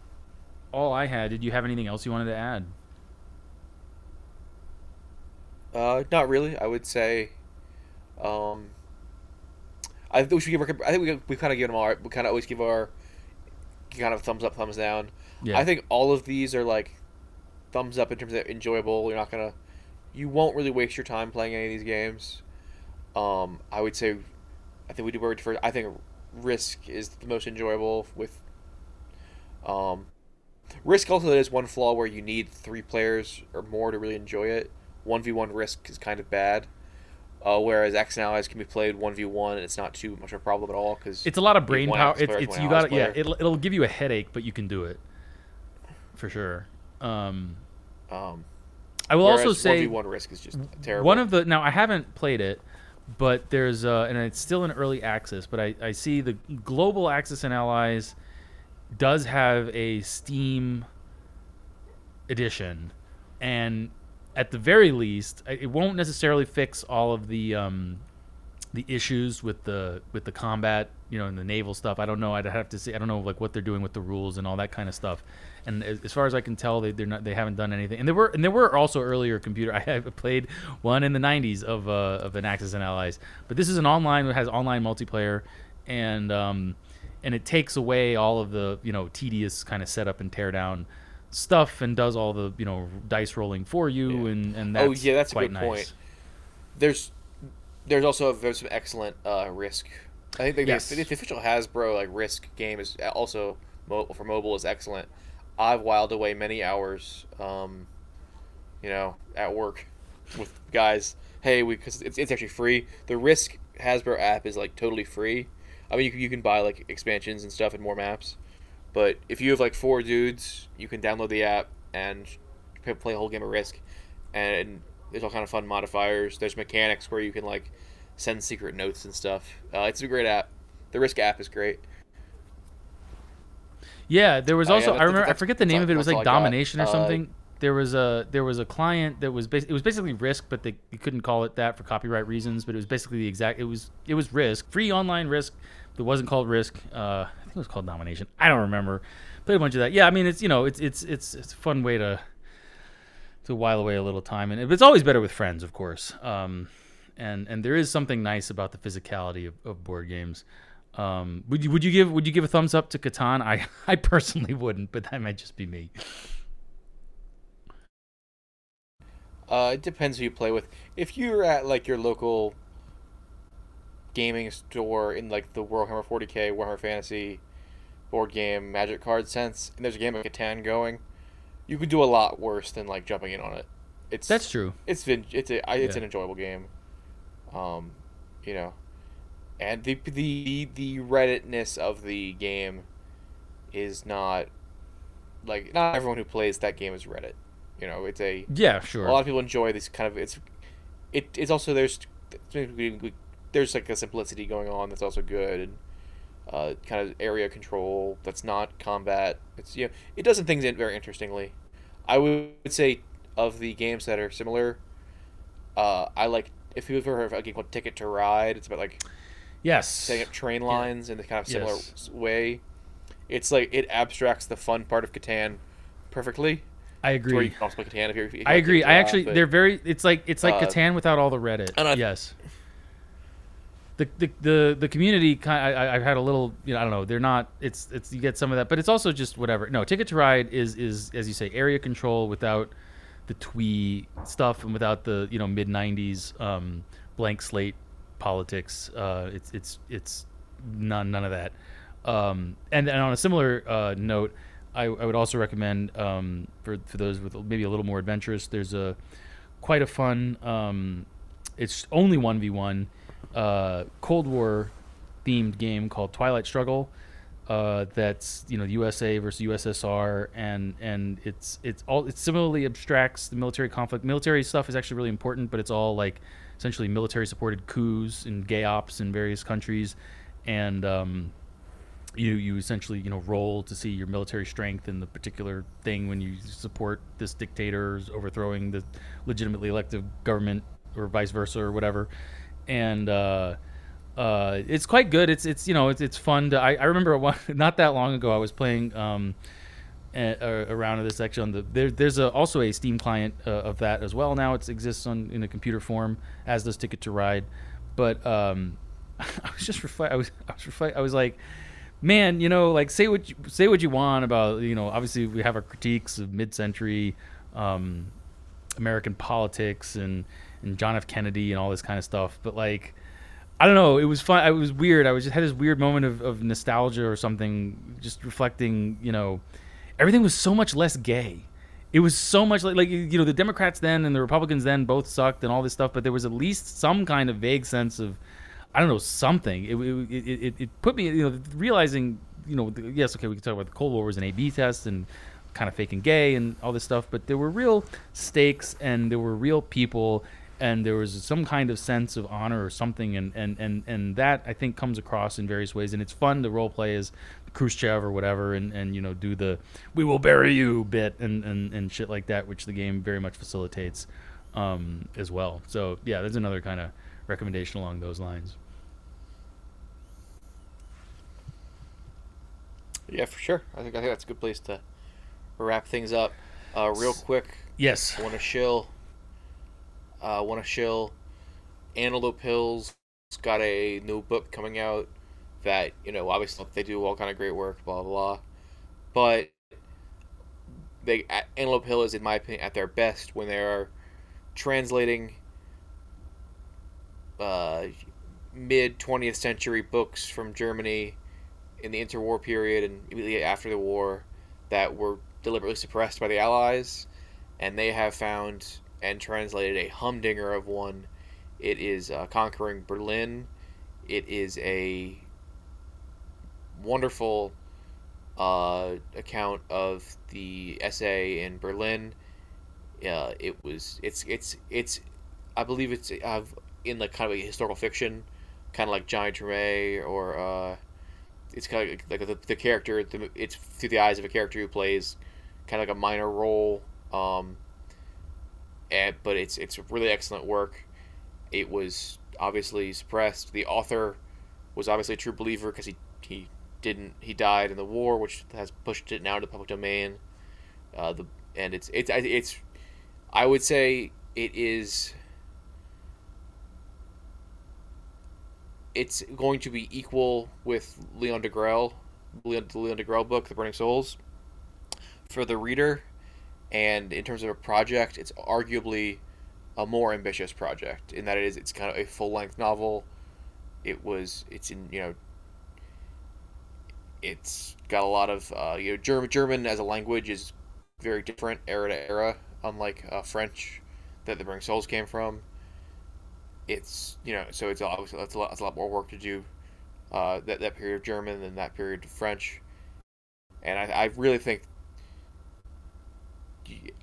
all I had. Did you have anything else you wanted to add? Uh, not really. I would say, um, I think we should give. Our, I think we we kind of give them all. We kind of always give our kind of thumbs up, thumbs down. Yeah. I think all of these are like thumbs up in terms of enjoyable. You're not gonna, you won't really waste your time playing any of these games. Um, I would say, I think we do word for. I think Risk is the most enjoyable with. Um, Risk also has one flaw where you need three players or more to really enjoy it. One v one Risk is kind of bad. Uh, whereas Axis and Allies can be played one v one, and it's not too much of a problem at all because It's a lot of brain power. It's, it's you got yeah. It'll it'll give you a headache, but you can do it for sure. Um, Um, I will also say 1v1 Risk is just terrible. One of the now I haven't played it, but there's uh, and it's still in early access. But I, I see the global Axis and Allies does have a Steam edition, and at the very least, it won't necessarily fix all of the um, the issues with the with the combat, you know, and the naval stuff. I don't know. I'd have to see. I don't know like what they're doing with the rules and all that kind of stuff. And as, far as I can tell, they they're not they haven't done anything. And there were and there were also earlier computer. I played one in the '90s of uh, of an Axis and Allies, but this is an online. It has online multiplayer, and um, and it takes away all of the you know tedious kind of setup and tear down stuff and does all the you know dice rolling for you Yeah. and and that's oh yeah, that's a quite good nice. point. There's there's also there's some excellent uh, Risk. I think the, Yes. the, the official Hasbro like Risk game is also mo- for mobile is excellent. I've wiled away many hours, um, you know, at work with guys. Hey, we because it's, it's actually free. The Risk Hasbro app is like totally free. I mean, you you can buy like expansions and stuff and more maps, but if you have like four dudes, you can download the app and play a whole game of Risk, and there's all kind of fun modifiers. There's mechanics where you can like send secret notes and stuff. Uh, it's a great app. The Risk app is great. Yeah, there was Oh, yeah, also I remember I forget the name of it. It was like all I got. domination or Uh, something. There was a there was a client that was bas- it was basically Risk, but they you couldn't call it that for copyright reasons. But it was basically the exact it was it was Risk, free online Risk. It wasn't called Risk. Uh, think it was called Domination. I don't remember. Played a bunch of that. Yeah, I mean it's you know it's it's it's it's a fun way to to while away a little time, and it's always better with friends, of course. Um, and and there is something nice about the physicality of, of board games. Um, would you would you give would you give a thumbs up to Catan? I I personally wouldn't, but that might just be me. Uh, it depends who you play with. If you're at like your local gaming store in like the Warhammer 40k, Warhammer Fantasy board game, Magic card sense, and there's a game of Catan going, you could do a lot worse than like jumping in on it. It's That's true. It's vin- it's a it's Yeah. an enjoyable game. Um, you know, and the the the Redditness of the game is not like not everyone who plays that game is Reddit. You know, it's a Yeah, sure. a lot of people enjoy this kind of it's it it's also there's there's like a simplicity going on that's also good and uh, kind of area control that's not combat it's you know it does things in very interestingly i would say of the games that are similar uh, i like if you've ever heard of a game called ticket to ride it's about like yes. setting up train lines in the kind of similar Yes. way it's like it abstracts the fun part of catan perfectly I to where you agree. can also play Catan if you're, if you I agree. I actually they're very it's like it's like uh, Catan without all the Reddit. and I- yes. The, the, the, the community kind I, I've had a little you know I don't know they're not it's it's you get some of that but it's also just whatever. No ticket to ride is is as you say area control without the twee stuff and without the you know mid 90s um, blank slate politics. Uh, it's it's it's none none of that. Um, and, and on a similar uh, note I, I would also recommend um, for for those with maybe a little more adventurous there's a quite a fun um, it's only 1v1 uh, Cold War themed game called Twilight Struggle. Uh, that's you know USA versus USSR, and and it's it's all it similarly abstracts the military conflict. Military stuff is actually really important, but it's all like essentially military supported coups and gay ops in various countries, and um, you you essentially you know roll to see your military strength in the particular thing when you support this dictator's overthrowing the legitimately elected government or vice versa or whatever and uh uh it's quite good. It's it's you know it's it's fun to i, I remember one, not that long ago i was playing um a, a, around in this actually on the there, there's a, also a steam client uh, of that as well now. It exists on in a computer form as does ticket to ride. But um i was just reflect i was i was reflect i was like man, you know, like say what you say what you want about, you know, obviously we have our critiques of mid-century um, American politics and and John F. Kennedy and all this kind of stuff, but like. I don't know. It was fun. It was weird. I was just had this weird moment of, of nostalgia or something, just reflecting. You know, everything was so much less gay. It was so much like like you know the Democrats then and the Republicans then both sucked and all this stuff, but there was at least some kind of vague sense of I don't know something. It it, it, it, put me you know realizing you know yes okay we can talk about the Cold War was an A/B test and kind of fake and gay and all this stuff, but there were real stakes and there were real people and there was some kind of sense of honor or something and and and and that I think comes across in various ways and it's fun to role play as Khrushchev or whatever and and you know do the we will bury you bit and and and shit like that which the game very much facilitates um as well. So yeah, there's another kind of recommendation along those lines. Yeah, for sure. I think I think that's a good place to wrap things up. Uh, real quick, Yes. I want to shill. Uh, want to shill. Antelope Hills got a new book coming out that you know obviously they do all kind of great work, blah blah blah. But they Antelope Hill is, in my opinion, at their best when they are translating uh, mid twentieth century books from Germany in the interwar period and immediately after the war that were deliberately suppressed by the Allies, and they have found and translated a humdinger of one. It is uh, Conquering Berlin. It is a wonderful uh, account of the SA in Berlin. Uh, it was it's it's it's I believe it's in like kind of a historical fiction, kind of like Johnny Tremain or uh, it's kind of like the, the character. The, it's through the eyes of a character who plays kind of like a minor role. Um, and, but it's it's really excellent work. It was obviously suppressed. The author was obviously a true believer because he he didn't he died in the war, which has pushed it now to the public domain. Uh, the and it's it's it's I would say it is it's going to be equal with Leon Degrelle, Leon, the Leon Degrelle book, The Burning Souls, for the reader. And in terms of a project, it's arguably a more ambitious project in that it is it's kind of a full length novel. It was it's in you know it's got a lot of uh, you know German German as a language is very different era to era, unlike uh, French that the Burning Souls came from it's you know so it's obviously that's a lot, that's a lot more work to do uh, that that period of German than that period of French, and I, I really think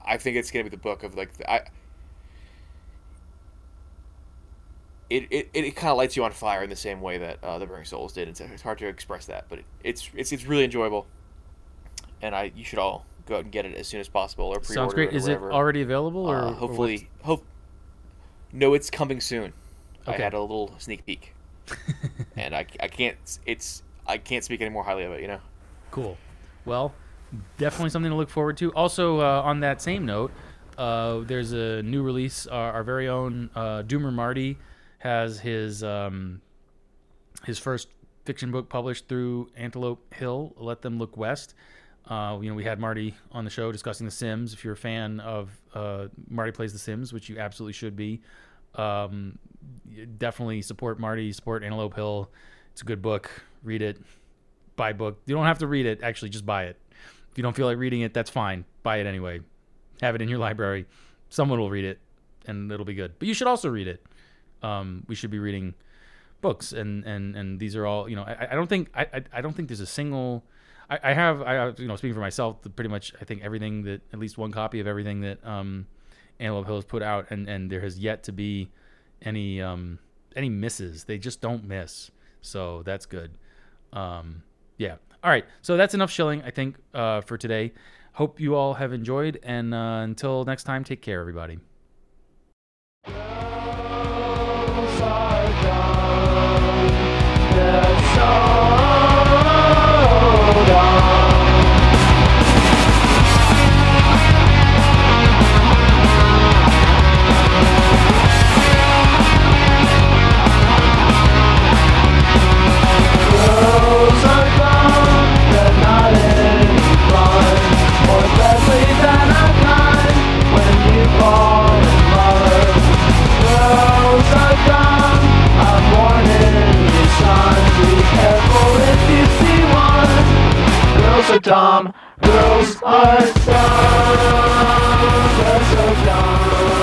I think it's gonna be the book of like the, I. It, it, it kind of lights you on fire in the same way that uh, the Burning Souls did. It's, it's hard to express that, but it, it's it's it's really enjoyable, and I you should all go out and get it as soon as possible or pre-order Sounds great. it or Is it already available or Uh, or hopefully, hope. No, it's coming soon. Okay. I had a little sneak peek, and I, I can't. It's I can't speak any more highly of it. You know. Cool. Well, definitely something to look forward to. Also, uh, on that same note, uh, there's a new release. Our very own uh, Doomer Marty has his um, his first fiction book published through Antelope Hill. Let them look west. Uh, you know, we had Marty on the show discussing The Sims. If you're a fan of uh, Marty plays The Sims, which you absolutely should be, um, definitely support Marty. Support Antelope Hill. It's a good book. Read it buy book. You don't have to read it. Actually, just buy it. If you don't feel like reading it, that's fine. Buy it anyway. Have it in your library. Someone will read it, and it'll be good. But you should also read it. Um, we should be reading books, and and and these are all. You know, I, I don't think I, I don't think there's a single. I, I have I you know speaking for myself, pretty much I think everything that at least one copy of everything that um, Antelope Hill has put out, and and there has yet to be any um any misses. They just don't miss. So that's good. Um, yeah. All right. So that's enough shilling, I think, uh, for today. Hope you all have enjoyed. And uh, until next time, take care, everybody. so dumb. Girls are dumb. Girls are dumb.